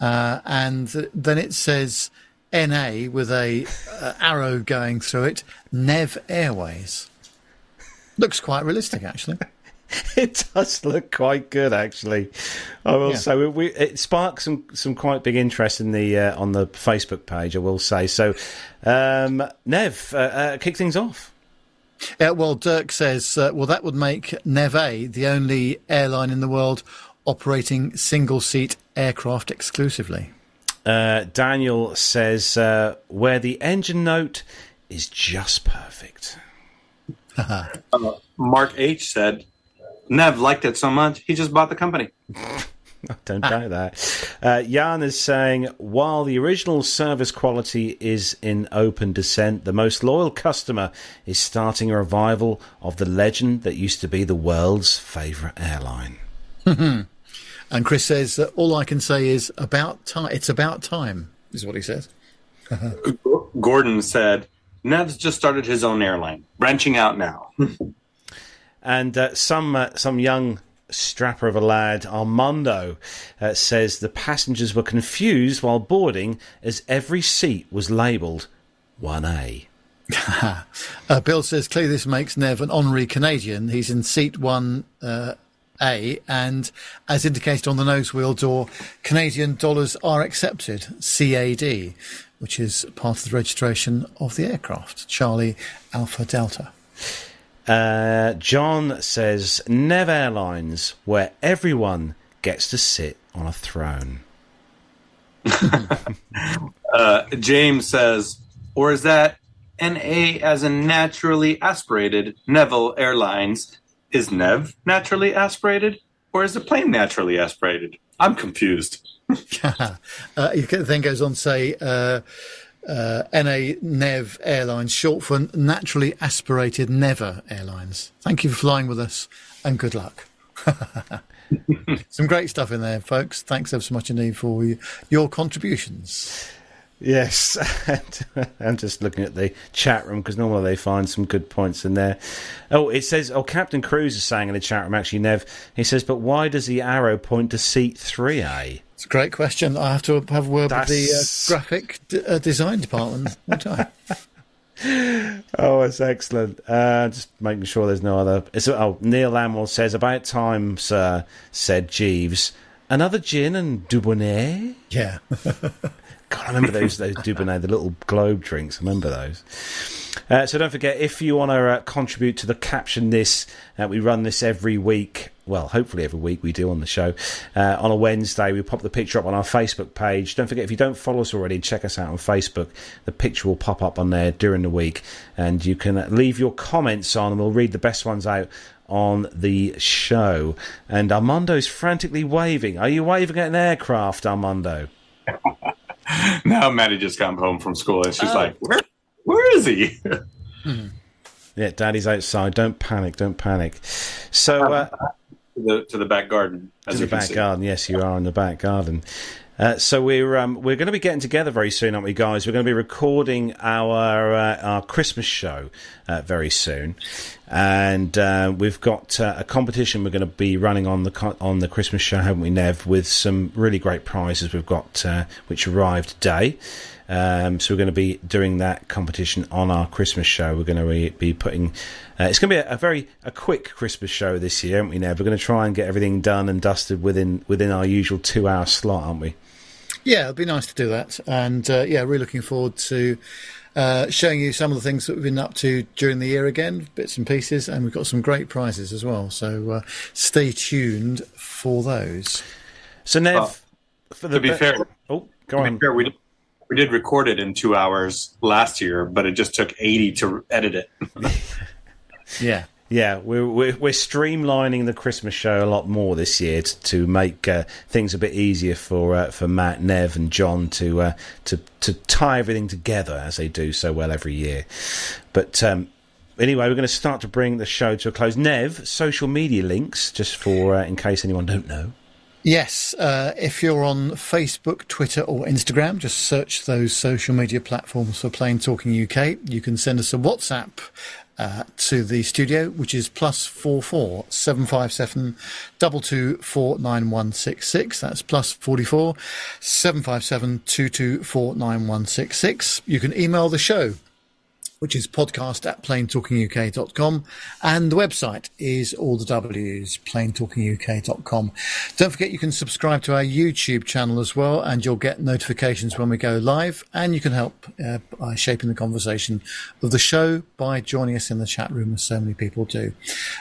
uh, and then it says NA with a uh, arrow going through it, Nev Airways. Looks quite realistic, actually. it does look quite good, actually. I will Yeah. say we, we, it sparked some some quite big interest in the uh, on the Facebook page. I will say so. Um, Nev, uh, uh, kick things off. Uh, well, Dirk says, uh, well, that would make Neve the only airline in the world operating single seat aircraft exclusively. Uh, Daniel says uh, where the engine note is just perfect. Uh, Mark H said, Nev liked it so much, he just bought the company. I don't doubt that. Uh, Jan is saying, while the original service quality is in open descent, the most loyal customer is starting a revival of the legend that used to be the world's favourite airline. and Chris says, that all I can say is about time. It's about time, is what he says. Gordon said, Nev's just started his own airline, branching out now. And uh, some uh, some young strapper of a lad, Armando, uh, says the passengers were confused while boarding as every seat was labelled 1A. Uh, Bill says, clearly this makes Nev an honorary Canadian. He's in seat one. Uh, a and as indicated on the nose wheel door, Canadian dollars are accepted, CAD, which is part of the registration of the aircraft, Charlie Alpha Delta. Uh, John says Nev Airlines, where everyone gets to sit on a throne. Uh, James says, or is that NA as in naturally aspirated Neville Airlines? Is Nev naturally aspirated, or is the plane naturally aspirated? I'm confused. uh, he then goes on to say uh, uh, NA Nev Airlines, short for Naturally Aspirated Never Airlines. Thank you for flying with us and good luck. Some great stuff in there, folks. Thanks ever so much indeed for your contributions. Yes, I'm just looking at the chat room because normally they find some good points in there. Oh, it says, oh, Captain Cruz is saying in the chat room, actually, Nev, he says, but why does the arrow point to seat 3A? It's a great question. I have to have a word with the uh, graphic d- uh, design department. Oh, it's excellent. Uh, just making sure there's no other. It's, oh, Neil Lamwell says, about time, sir, said Jeeves. Another gin and Dubonnet? Yeah. God, I remember those those Dubonnet, the little globe drinks. I remember those. Uh, so don't forget, if you want to uh, contribute to the caption this, uh, we run this every week. Well, hopefully every week we do on the show. Uh, on a Wednesday, we pop the picture up on our Facebook page. Don't forget, if you don't follow us already, check us out on Facebook. The picture will pop up on there during the week, and you can leave your comments on, and we'll read the best ones out on the show. And Armando's frantically waving. Are you waving at an aircraft, Armando? now Maddie just got home from school and she's Oh. like, where, where is he? Yeah, Daddy's outside. Don't panic. Don't panic. So uh, to, the, to the back garden. to As the you can back see. garden. Yes, you are in the back garden. Uh, so we're um, we're going to be getting together very soon, aren't we, guys? We're going to be recording our uh, our Christmas show uh, very soon, and uh, we've got uh, a competition we're going to be running on the on the Christmas show, haven't we, Nev? With some really great prizes we've got uh, which arrived today. Um, so we're going to be doing that competition on our Christmas show. We're going to be, be putting. Uh, it's going to be a, a very a quick Christmas show this year, aren't we? Nev? We're going to try and get everything done and dusted within within our usual two hour slot, aren't we? Yeah, it'd be nice to do that. And uh, yeah, really looking forward to uh, showing you some of the things that we've been up to during the year again, bits and pieces. And we've got some great prizes as well. So uh, stay tuned for those. So Nev, Well, for the to be be- fair, oh, go to on. fair, we did, we did record it in two hours last year, but it just took eighty to edit it. Yeah. Yeah, we're, we're we're streamlining the Christmas show a lot more this year to, to make uh, things a bit easier for uh, for Matt, Nev, and John to uh, to to tie everything together as they do so well every year. But um, anyway, we're going to start to bring the show to a close. Nev, social media links, just for uh, in case anyone don't know. Yes, uh, if you're on Facebook, Twitter, or Instagram, just search those social media platforms for Plane Talking UK. You can send us a WhatsApp uh, to the studio, which is plus four four seven five seven double two four nine one six six. That's plus forty four seven five seven two two four nine one six six. You can email the show which is podcast at planetalkinguk.com. And the website is all the W's, planetalkinguk.com. Don't forget you can subscribe to our YouTube channel as well, and you'll get notifications when we go live. And you can help uh, by shaping the conversation of the show by joining us in the chat room, as so many people do.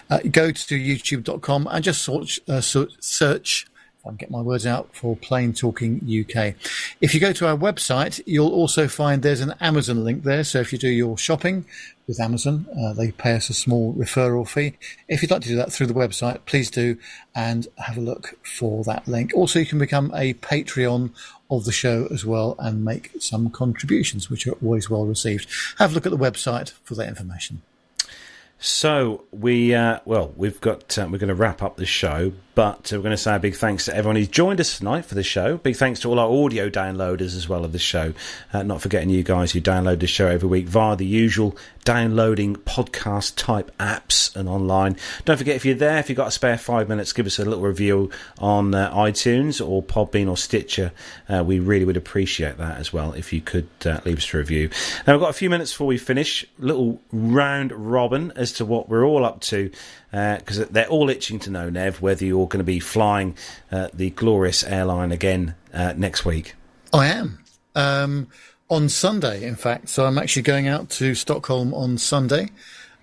Uh, go to youtube.com and just search, uh, search I can get my words out for Plane Talking UK. If you go to our website, you'll also find there's an Amazon link there. So if you do your shopping with Amazon, uh, they pay us a small referral fee. If you'd like to do that through the website, please do and have a look for that link. Also, you can become a Patreon of the show as well and make some contributions, which are always well received. Have a look at the website for that information. So we uh, well we've got uh, we're going to wrap up the show, but we're going to say a big thanks to everyone who's joined us tonight for the show. Big thanks to all our audio downloaders as well of the show. Uh, not forgetting you guys who download the show every week via the usual downloading podcast type apps and online. Don't forget if you're there, if you've got a spare five minutes, give us a little review on uh, iTunes or Podbean or Stitcher. Uh, we really would appreciate that as well if you could uh, leave us a review. Now we've got a few minutes before we finish. Little round robin as to what we're all up to because they're all itching to know, Nev, whether you're going to be flying uh, the glorious airline again uh, next week. I am. Um, on Sunday, in fact. So I'm actually going out to Stockholm on Sunday.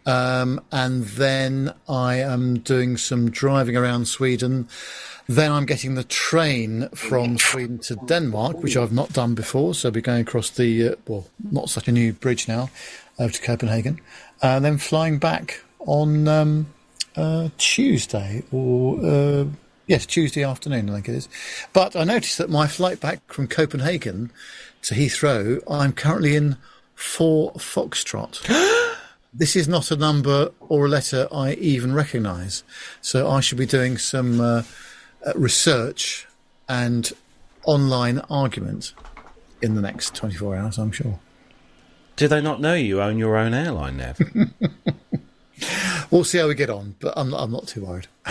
Um, and then I am doing some driving around Sweden. Then I'm getting the train from Sweden to Denmark, which I've not done before. So I'll be going across the, uh, well, not such a new bridge now, over to Copenhagen. And then flying back on um, uh, Tuesday or uh, yes, Tuesday afternoon, I think it is. But I noticed that my flight back from Copenhagen to Heathrow, I'm currently in four Foxtrot. this is not a number or a letter I even recognise, so I should be doing some uh, uh, research and online argument in the next 24 hours, I'm sure. Do they not know you own your own airline, Nev? We'll see how we get on, but I'm not, I'm not too worried.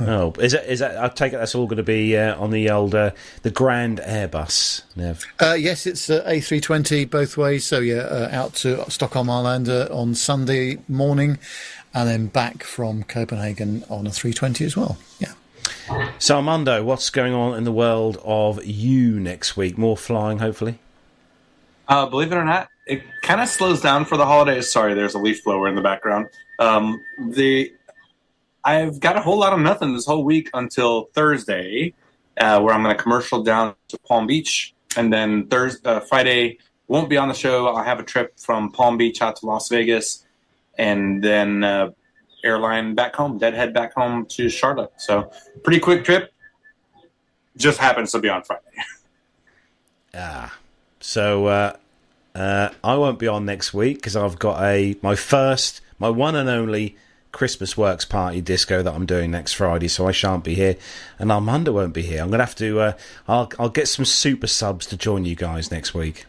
oh, is that is that? I take it that's all going to be uh, on the old uh, the Grand Airbus, Nev. Uh, yes, it's uh, A320 both ways. So, yeah, uh, out to Stockholm Arlanda on Sunday morning and then back from Copenhagen on a 320 as well. Yeah. So, Armando, what's going on in the world of you next week? More flying, hopefully. Uh, believe it or not, it kind of slows down for the holidays. Sorry, there's a leaf blower in the background. Um, the I've got a whole lot of nothing this whole week until Thursday, uh, where I'm going to commercial down to Palm Beach, and then Thursday, uh, Friday won't be on the show. I'll have a trip from Palm Beach out to Las Vegas, and then uh, airline back home, deadhead back home to Charlotte. So pretty quick trip. Just happens to be on Friday. Ah, so uh, I won't be on next week because I've got a my first, my one and only Christmas Works party disco that I'm doing next Friday, so I shan't be here, and Armando won't be here. I'm gonna have to. Uh, I'll I'll get some super subs to join you guys next week.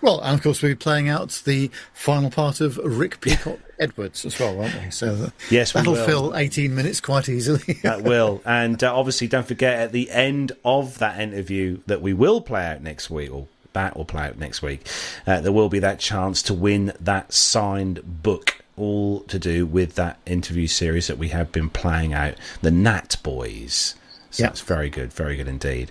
Well, and of course, we'll be playing out the final part of Rick Peacock Edwards as well, won't we? So Yes, that'll fill 18 minutes quite easily. that will. And uh, obviously, don't forget at the end of that interview that we will play out next week, or that will play out next week, uh, there will be that chance to win that signed book, all to do with that interview series that we have been playing out, the Nat Boys. So Yep. that's very good, very good indeed.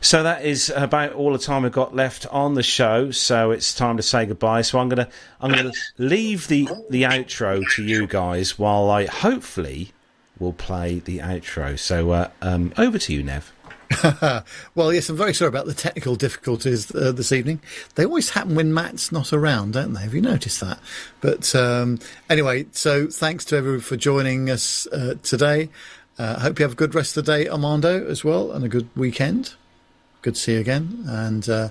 So that is about all the time we've got left on the show. So it's time to say goodbye. So I'm gonna I'm gonna leave the the outro to you guys while I hopefully will play the outro. So uh, um, over to you, Nev. well, yes, I'm very sorry about the technical difficulties uh, this evening. They always happen when Matt's not around, don't they? Have you noticed that? But um, anyway, so thanks to everyone for joining us uh, today. I uh, hope you have a good rest of the day, Armando, as well, and a good weekend. Good to see you again. And uh,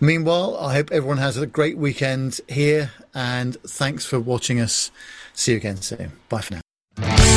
meanwhile, I hope everyone has a great weekend here, and thanks for watching us. See you again soon. Bye for now.